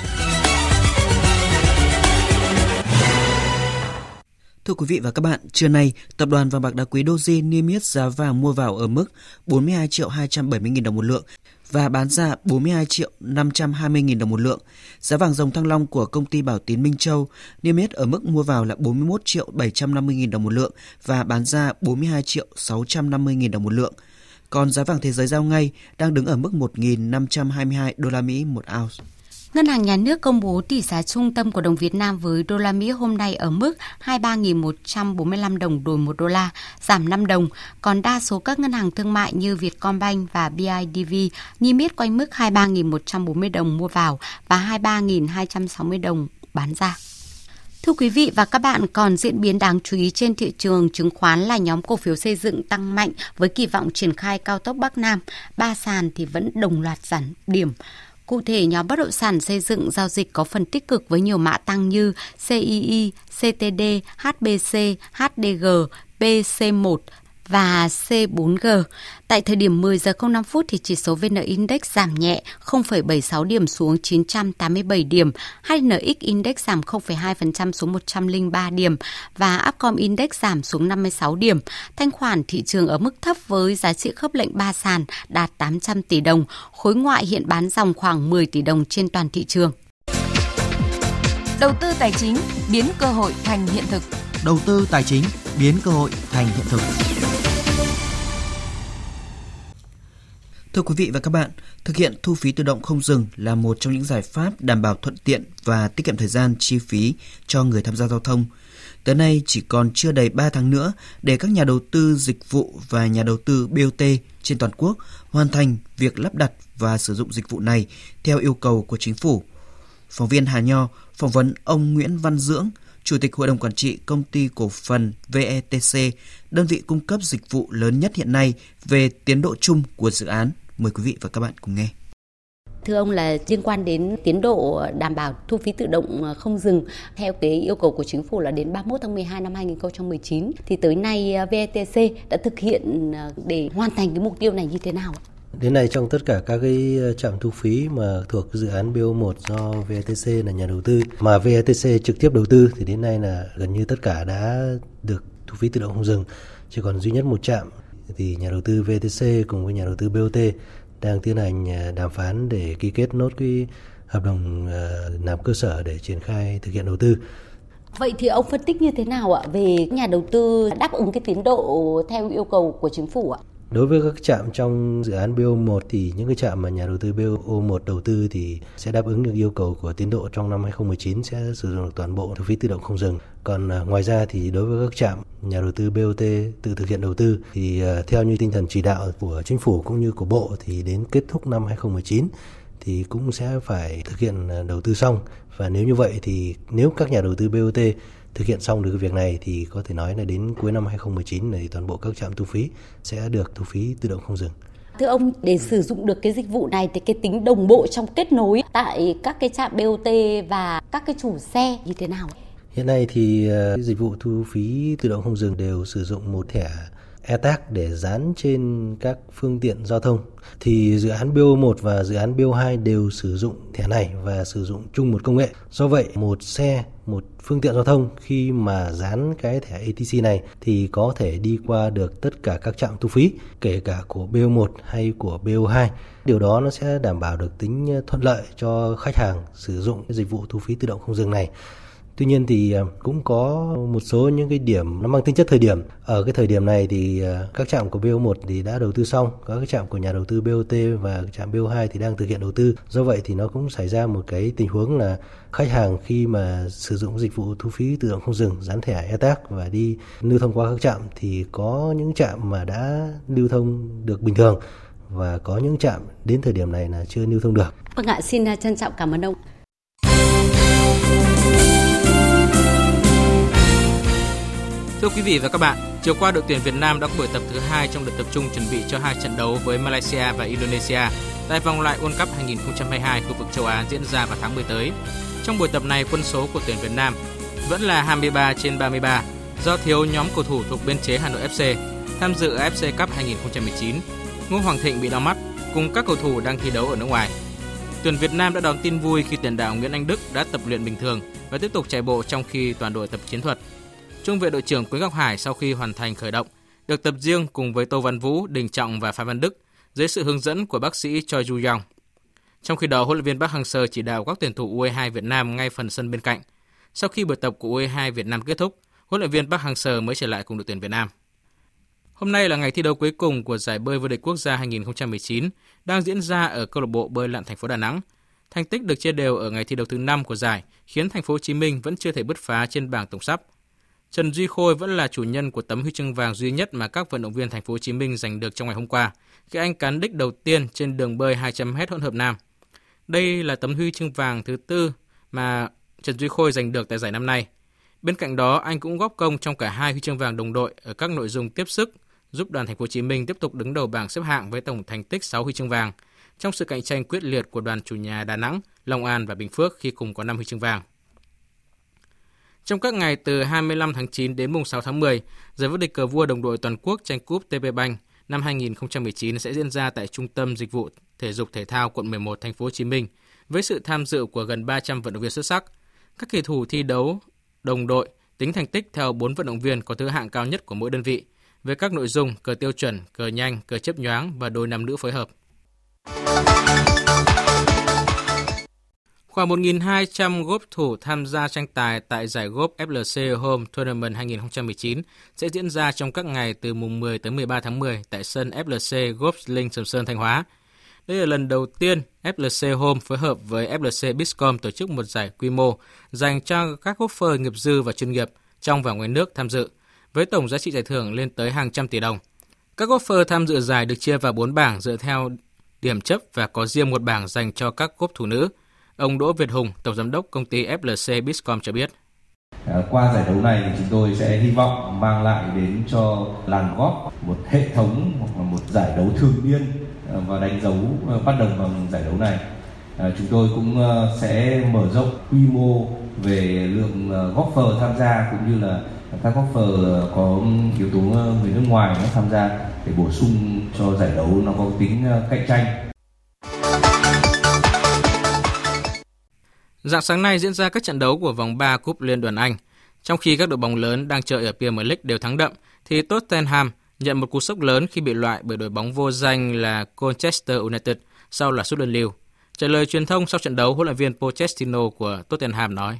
Thưa quý vị và các bạn, trưa nay, tập đoàn vàng bạc đá quý Doji niêm yết giá vàng mua vào ở mức 42 triệu 270 000 đồng một lượng và bán ra 42 triệu 520 000 đồng một lượng. Giá vàng dòng thăng long của công ty Bảo Tín Minh Châu niêm yết ở mức mua vào là 41 triệu 750 000 đồng một lượng và bán ra 42 triệu 650 000 đồng một lượng. Còn giá vàng thế giới giao ngay đang đứng ở mức 1.522 đô la Mỹ một ounce. Ngân hàng Nhà nước công bố tỷ giá trung tâm của đồng Việt Nam với đô la Mỹ hôm nay ở mức 23.145 đồng đổi 1 đô la, giảm 5 đồng. Còn đa số các ngân hàng thương mại như Vietcombank và BIDV niêm yết quanh mức 23.140 đồng mua vào và 23.260 đồng bán ra. Thưa quý vị và các bạn, còn diễn biến đáng chú ý trên thị trường chứng khoán là nhóm cổ phiếu xây dựng tăng mạnh với kỳ vọng triển khai cao tốc Bắc Nam. Ba sàn thì vẫn đồng loạt giảm điểm. Cụ thể, nhóm bất động sản xây dựng giao dịch có phần tích cực với nhiều mã tăng như CII, CTD, HBC, HDG, PC1, và C4G. Tại thời điểm 10 giờ 05 phút thì chỉ số VN Index giảm nhẹ 0,76 điểm xuống 987 điểm, HNX Index giảm 0,2% xuống 103 điểm và Upcom Index giảm xuống 56 điểm. Thanh khoản thị trường ở mức thấp với giá trị khớp lệnh 3 sàn đạt 800 tỷ đồng, khối ngoại hiện bán dòng khoảng 10 tỷ đồng trên toàn thị trường. Đầu tư tài chính biến cơ hội thành hiện thực. Đầu tư tài chính biến cơ hội thành hiện thực. Thưa quý vị và các bạn, thực hiện thu phí tự động không dừng là một trong những giải pháp đảm bảo thuận tiện và tiết kiệm thời gian chi phí cho người tham gia giao thông. Tới nay chỉ còn chưa đầy 3 tháng nữa để các nhà đầu tư dịch vụ và nhà đầu tư BOT trên toàn quốc hoàn thành việc lắp đặt và sử dụng dịch vụ này theo yêu cầu của chính phủ. Phóng viên Hà Nho phỏng vấn ông Nguyễn Văn Dưỡng, Chủ tịch Hội đồng Quản trị Công ty Cổ phần VETC, đơn vị cung cấp dịch vụ lớn nhất hiện nay về tiến độ chung của dự án. Mời quý vị và các bạn cùng nghe. Thưa ông là liên quan đến tiến độ đảm bảo thu phí tự động không dừng theo cái yêu cầu của chính phủ là đến 31 tháng 12 năm 2019 thì tới nay VETC đã thực hiện để hoàn thành cái mục tiêu này như thế nào ạ? Đến nay trong tất cả các cái ờ, trạm thu phí mà thuộc dự án BO1 do VETC là nhà đầu tư, mà VETC trực tiếp đầu tư, thì đến nay là gần như tất cả đã được thu phí tự động không dừng. Chỉ còn duy nhất một trạm thì nhà đầu tư VTC cùng với nhà đầu tư BOT đang tiến hành ờ, đàm phán để ký kết nốt cái hợp đồng ờ, làm cơ sở để triển khai thực hiện đầu tư. Vậy thì ông phân tích như thế nào ạ, về nhà đầu tư đáp ứng cái tiến độ theo yêu cầu của chính phủ ạ? Đối với các trạm trong dự án BO1 thì những cái trạm mà nhà đầu tư BO1 đầu tư thì sẽ đáp ứng được yêu cầu của tiến độ trong năm 2019 sẽ sử dụng được toàn bộ thu phí tự động không dừng. Còn à, ngoài ra thì đối với các trạm nhà đầu tư BOT tự thực hiện đầu tư thì à, theo như tinh thần chỉ đạo của chính phủ cũng như của bộ thì đến kết thúc năm 2019 thì cũng sẽ phải thực hiện à, đầu tư xong và nếu như vậy thì nếu các nhà đầu tư BOT thực hiện xong được cái việc này thì có thể nói là đến cuối năm 2019 này toàn bộ các trạm thu phí sẽ được thu phí tự động không dừng. Thưa ông, để sử dụng được cái dịch vụ này thì cái tính đồng bộ trong kết nối tại các cái trạm BOT và các cái chủ xe như thế nào? Hiện nay thì uh, dịch vụ thu phí tự động không dừng đều sử dụng một thẻ e-tag để dán trên các phương tiện giao thông thì dự án BO1 và dự án BO2 đều sử dụng thẻ này và sử dụng chung một công nghệ. Do vậy, một xe, một phương tiện giao thông khi mà dán cái thẻ ATC này thì có thể đi qua được tất cả các trạm thu phí, kể cả của BO1 hay của BO2. Điều đó nó sẽ đảm bảo được tính thuận lợi cho khách hàng sử dụng dịch vụ thu phí tự động không dừng này. Tuy nhiên thì ờ, cũng có một số những cái điểm nó mang tính chất thời điểm. Ở cái thời điểm này thì ờ, các trạm của BO1 thì đã đầu tư xong, các cái trạm của nhà đầu tư BOT và trạm BO2 thì đang thực hiện đầu tư. Do vậy thì nó cũng xảy ra một cái tình huống là khách hàng khi mà sử dụng dịch vụ thu phí tự động không dừng, dán thẻ e-tag và đi lưu thông qua các trạm thì có những trạm mà đã lưu thông được bình thường và có những trạm đến thời điểm này là chưa lưu thông được. Vâng ạ, xin trân trọng cảm ơn ông. Thưa quý vị và các bạn, chiều qua đội tuyển Việt Nam đã có buổi tập thứ hai trong đợt tập trung chuẩn bị cho hai trận đấu với Malaysia và Indonesia tại vòng loại World Cup 2022 khu vực châu Á diễn ra vào tháng 10 tới. Trong buổi tập này, quân số của tuyển Việt Nam vẫn là 23 trên 33 do thiếu nhóm cầu thủ thuộc biên chế Hà Nội FC tham dự AFC Cup 2019. Ngô Hoàng Thịnh bị đau mắt cùng các cầu thủ đang thi đấu ở nước ngoài. Tuyển Việt Nam đã đón tin vui khi tiền đạo Nguyễn Anh Đức đã tập luyện bình thường và tiếp tục chạy bộ trong khi toàn đội tập chiến thuật. Trung vệ đội trưởng Quế Ngọc Hải sau khi hoàn thành khởi động được tập riêng cùng với Tô Văn Vũ, Đình Trọng và Phan Văn Đức dưới sự hướng dẫn của bác sĩ Choi Ju Yong. Trong khi đó, huấn luyện viên Park Hang-seo chỉ đạo các tuyển thủ U22 Việt Nam ngay phần sân bên cạnh. Sau khi buổi tập của U22 Việt Nam kết thúc, huấn luyện viên Park Hang-seo mới trở lại cùng đội tuyển Việt Nam. Hôm nay là ngày thi đấu cuối cùng của giải bơi vô địch quốc gia 2019 đang diễn ra ở câu lạc bộ bơi lặn thành phố Đà Nẵng. Thành tích được chia đều ở ngày thi đấu thứ 5 của giải khiến thành phố Hồ Chí Minh vẫn chưa thể bứt phá trên bảng tổng sắp. Trần Duy Khôi vẫn là chủ nhân của tấm huy chương vàng duy nhất mà các vận động viên thành phố Hồ Chí Minh giành được trong ngày hôm qua, khi anh cán đích đầu tiên trên đường bơi 200m hỗn hợp nam. Đây là tấm huy chương vàng thứ tư mà Trần Duy Khôi giành được tại giải năm nay. Bên cạnh đó, anh cũng góp công trong cả hai huy chương vàng đồng đội ở các nội dung tiếp sức, giúp đoàn thành phố Hồ Chí Minh tiếp tục đứng đầu bảng xếp hạng với tổng thành tích 6 huy chương vàng trong sự cạnh tranh quyết liệt của đoàn chủ nhà Đà Nẵng, Long An và Bình Phước khi cùng có 5 huy chương vàng. Trong các ngày từ 25 tháng 9 đến mùng 6 tháng 10, giải vô địch cờ vua đồng đội toàn quốc tranh cúp TP Bank năm 2019 sẽ diễn ra tại Trung tâm Dịch vụ Thể dục Thể thao quận 11 thành phố Hồ Chí Minh với sự tham dự của gần 300 vận động viên xuất sắc. Các kỳ thủ thi đấu đồng đội tính thành tích theo 4 vận động viên có thứ hạng cao nhất của mỗi đơn vị về các nội dung cờ tiêu chuẩn, cờ nhanh, cờ chấp nhoáng và đôi nam nữ phối hợp. Khoảng 1.200 golf thủ tham gia tranh tài tại giải golf FLC Home Tournament 2019 sẽ diễn ra trong các ngày từ mùng 10 tới 13 tháng 10 tại sân FLC Golf Linh Sầm Sơn Thanh Hóa. Đây là lần đầu tiên FLC Home phối hợp với FLC Biscom tổ chức một giải quy mô dành cho các golfer nghiệp dư và chuyên nghiệp trong và ngoài nước tham dự, với tổng giá trị giải thưởng lên tới hàng trăm tỷ đồng. Các golfer tham dự giải được chia vào 4 bảng dựa theo điểm chấp và có riêng một bảng dành cho các golf thủ nữ. Ông Đỗ Việt Hùng, Tổng Giám đốc công ty FLC Biscom cho biết. À, qua giải đấu này thì chúng tôi sẽ hy vọng mang lại đến cho làng góp một hệ thống hoặc là một giải đấu thường niên à, và đánh dấu à, bắt đầu bằng giải đấu này. Chúng tôi cũng sẽ mở rộng quy mô về lượng golfer tham gia cũng như là các golfer có yếu tố người nước ngoài nó tham gia để bổ sung cho giải đấu nó có tính cạnh tranh Dạng sáng nay diễn ra các trận đấu của vòng 3 Cúp Liên đoàn Anh. Trong khi các đội bóng lớn đang chơi ở Premier League đều thắng đậm, thì Tottenham nhận một cú sốc lớn khi bị loại bởi đội bóng vô danh là Colchester United sau là sút đơn lưu. Trả lời truyền thông sau trận đấu, huấn luyện viên Pochettino của Tottenham nói: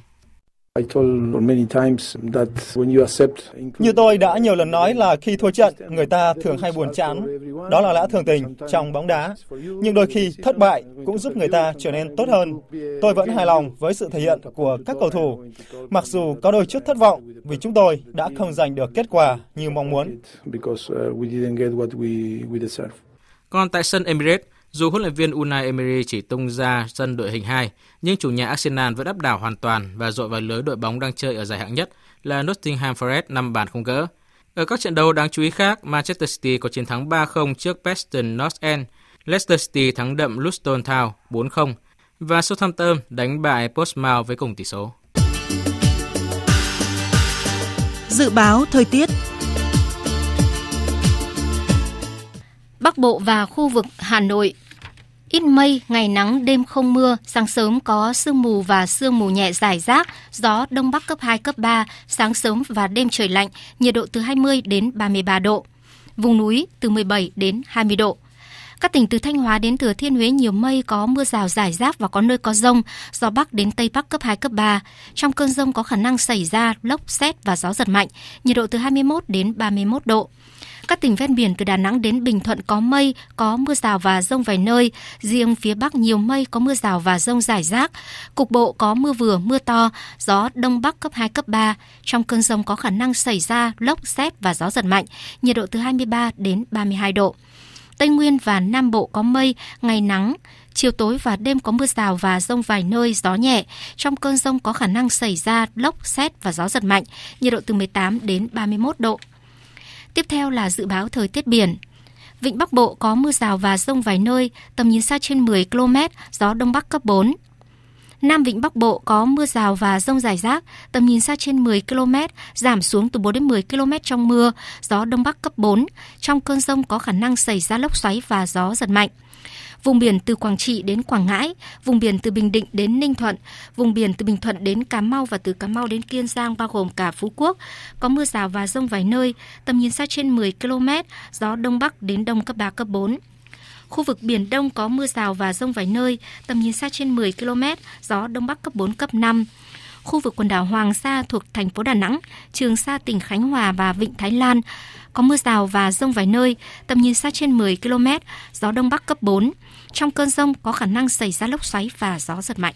như tôi đã nhiều lần nói là khi thua trận, người ta thường hay buồn chán. Đó là lẽ thường tình trong bóng đá. Nhưng đôi khi thất bại cũng giúp người ta trở nên tốt hơn. Tôi vẫn hài lòng với sự thể hiện của các cầu thủ. Mặc dù có đôi chút thất vọng vì chúng tôi đã không giành được kết quả như mong muốn. Còn tại sân Emirates, dù huấn luyện viên Unai Emery chỉ tung ra sân đội hình 2, nhưng chủ nhà Arsenal vẫn áp đảo hoàn toàn và dội vào lưới đội bóng đang chơi ở giải hạng nhất là Nottingham Forest 5 bàn không gỡ. Ở các trận đấu đáng chú ý khác, Manchester City có chiến thắng 3-0 trước Preston North End, Leicester City thắng đậm Luton Town 4-0 và Southampton đánh bại Portsmouth với cùng tỷ số. Dự báo thời tiết Bộ và khu vực Hà Nội. Ít mây, ngày nắng, đêm không mưa, sáng sớm có sương mù và sương mù nhẹ rải rác, gió đông bắc cấp 2, cấp 3, sáng sớm và đêm trời lạnh, nhiệt độ từ 20 đến 33 độ. Vùng núi từ 17 đến 20 độ. Các tỉnh từ Thanh Hóa đến Thừa Thiên Huế nhiều mây có mưa rào rải rác và có nơi có rông, gió Bắc đến Tây Bắc cấp 2, cấp 3. Trong cơn rông có khả năng xảy ra lốc, xét và gió giật mạnh, nhiệt độ từ 21 đến 31 độ. Các tỉnh ven biển từ Đà Nẵng đến Bình Thuận có mây, có mưa rào và rông vài nơi. Riêng phía Bắc nhiều mây, có mưa rào và rông rải rác. Cục bộ có mưa vừa, mưa to, gió Đông Bắc cấp 2, cấp 3. Trong cơn rông có khả năng xảy ra lốc, xét và gió giật mạnh, nhiệt độ từ 23 đến 32 độ. Tây Nguyên và Nam Bộ có mây, ngày nắng, chiều tối và đêm có mưa rào và rông vài nơi, gió nhẹ. Trong cơn rông có khả năng xảy ra lốc, xét và gió giật mạnh, nhiệt độ từ 18 đến 31 độ. Tiếp theo là dự báo thời tiết biển. Vịnh Bắc Bộ có mưa rào và rông vài nơi, tầm nhìn xa trên 10 km, gió Đông Bắc cấp 4. Nam Vịnh Bắc Bộ có mưa rào và rông rải rác, tầm nhìn xa trên 10 km, giảm xuống từ 4 đến 10 km trong mưa, gió Đông Bắc cấp 4. Trong cơn rông có khả năng xảy ra lốc xoáy và gió giật mạnh. Vùng biển từ Quảng Trị đến Quảng Ngãi, vùng biển từ Bình Định đến Ninh Thuận, vùng biển từ Bình Thuận đến Cà Mau và từ Cà Mau đến Kiên Giang bao gồm cả Phú Quốc, có mưa rào và rông vài nơi, tầm nhìn xa trên 10 km, gió Đông Bắc đến Đông cấp 3, cấp 4. Khu vực Biển Đông có mưa rào và rông vài nơi, tầm nhìn xa trên 10 km, gió Đông Bắc cấp 4, cấp 5 khu vực quần đảo Hoàng Sa thuộc thành phố Đà Nẵng, Trường Sa tỉnh Khánh Hòa và Vịnh Thái Lan. Có mưa rào và rông vài nơi, tầm nhìn xa trên 10 km, gió Đông Bắc cấp 4. Trong cơn rông có khả năng xảy ra lốc xoáy và gió giật mạnh.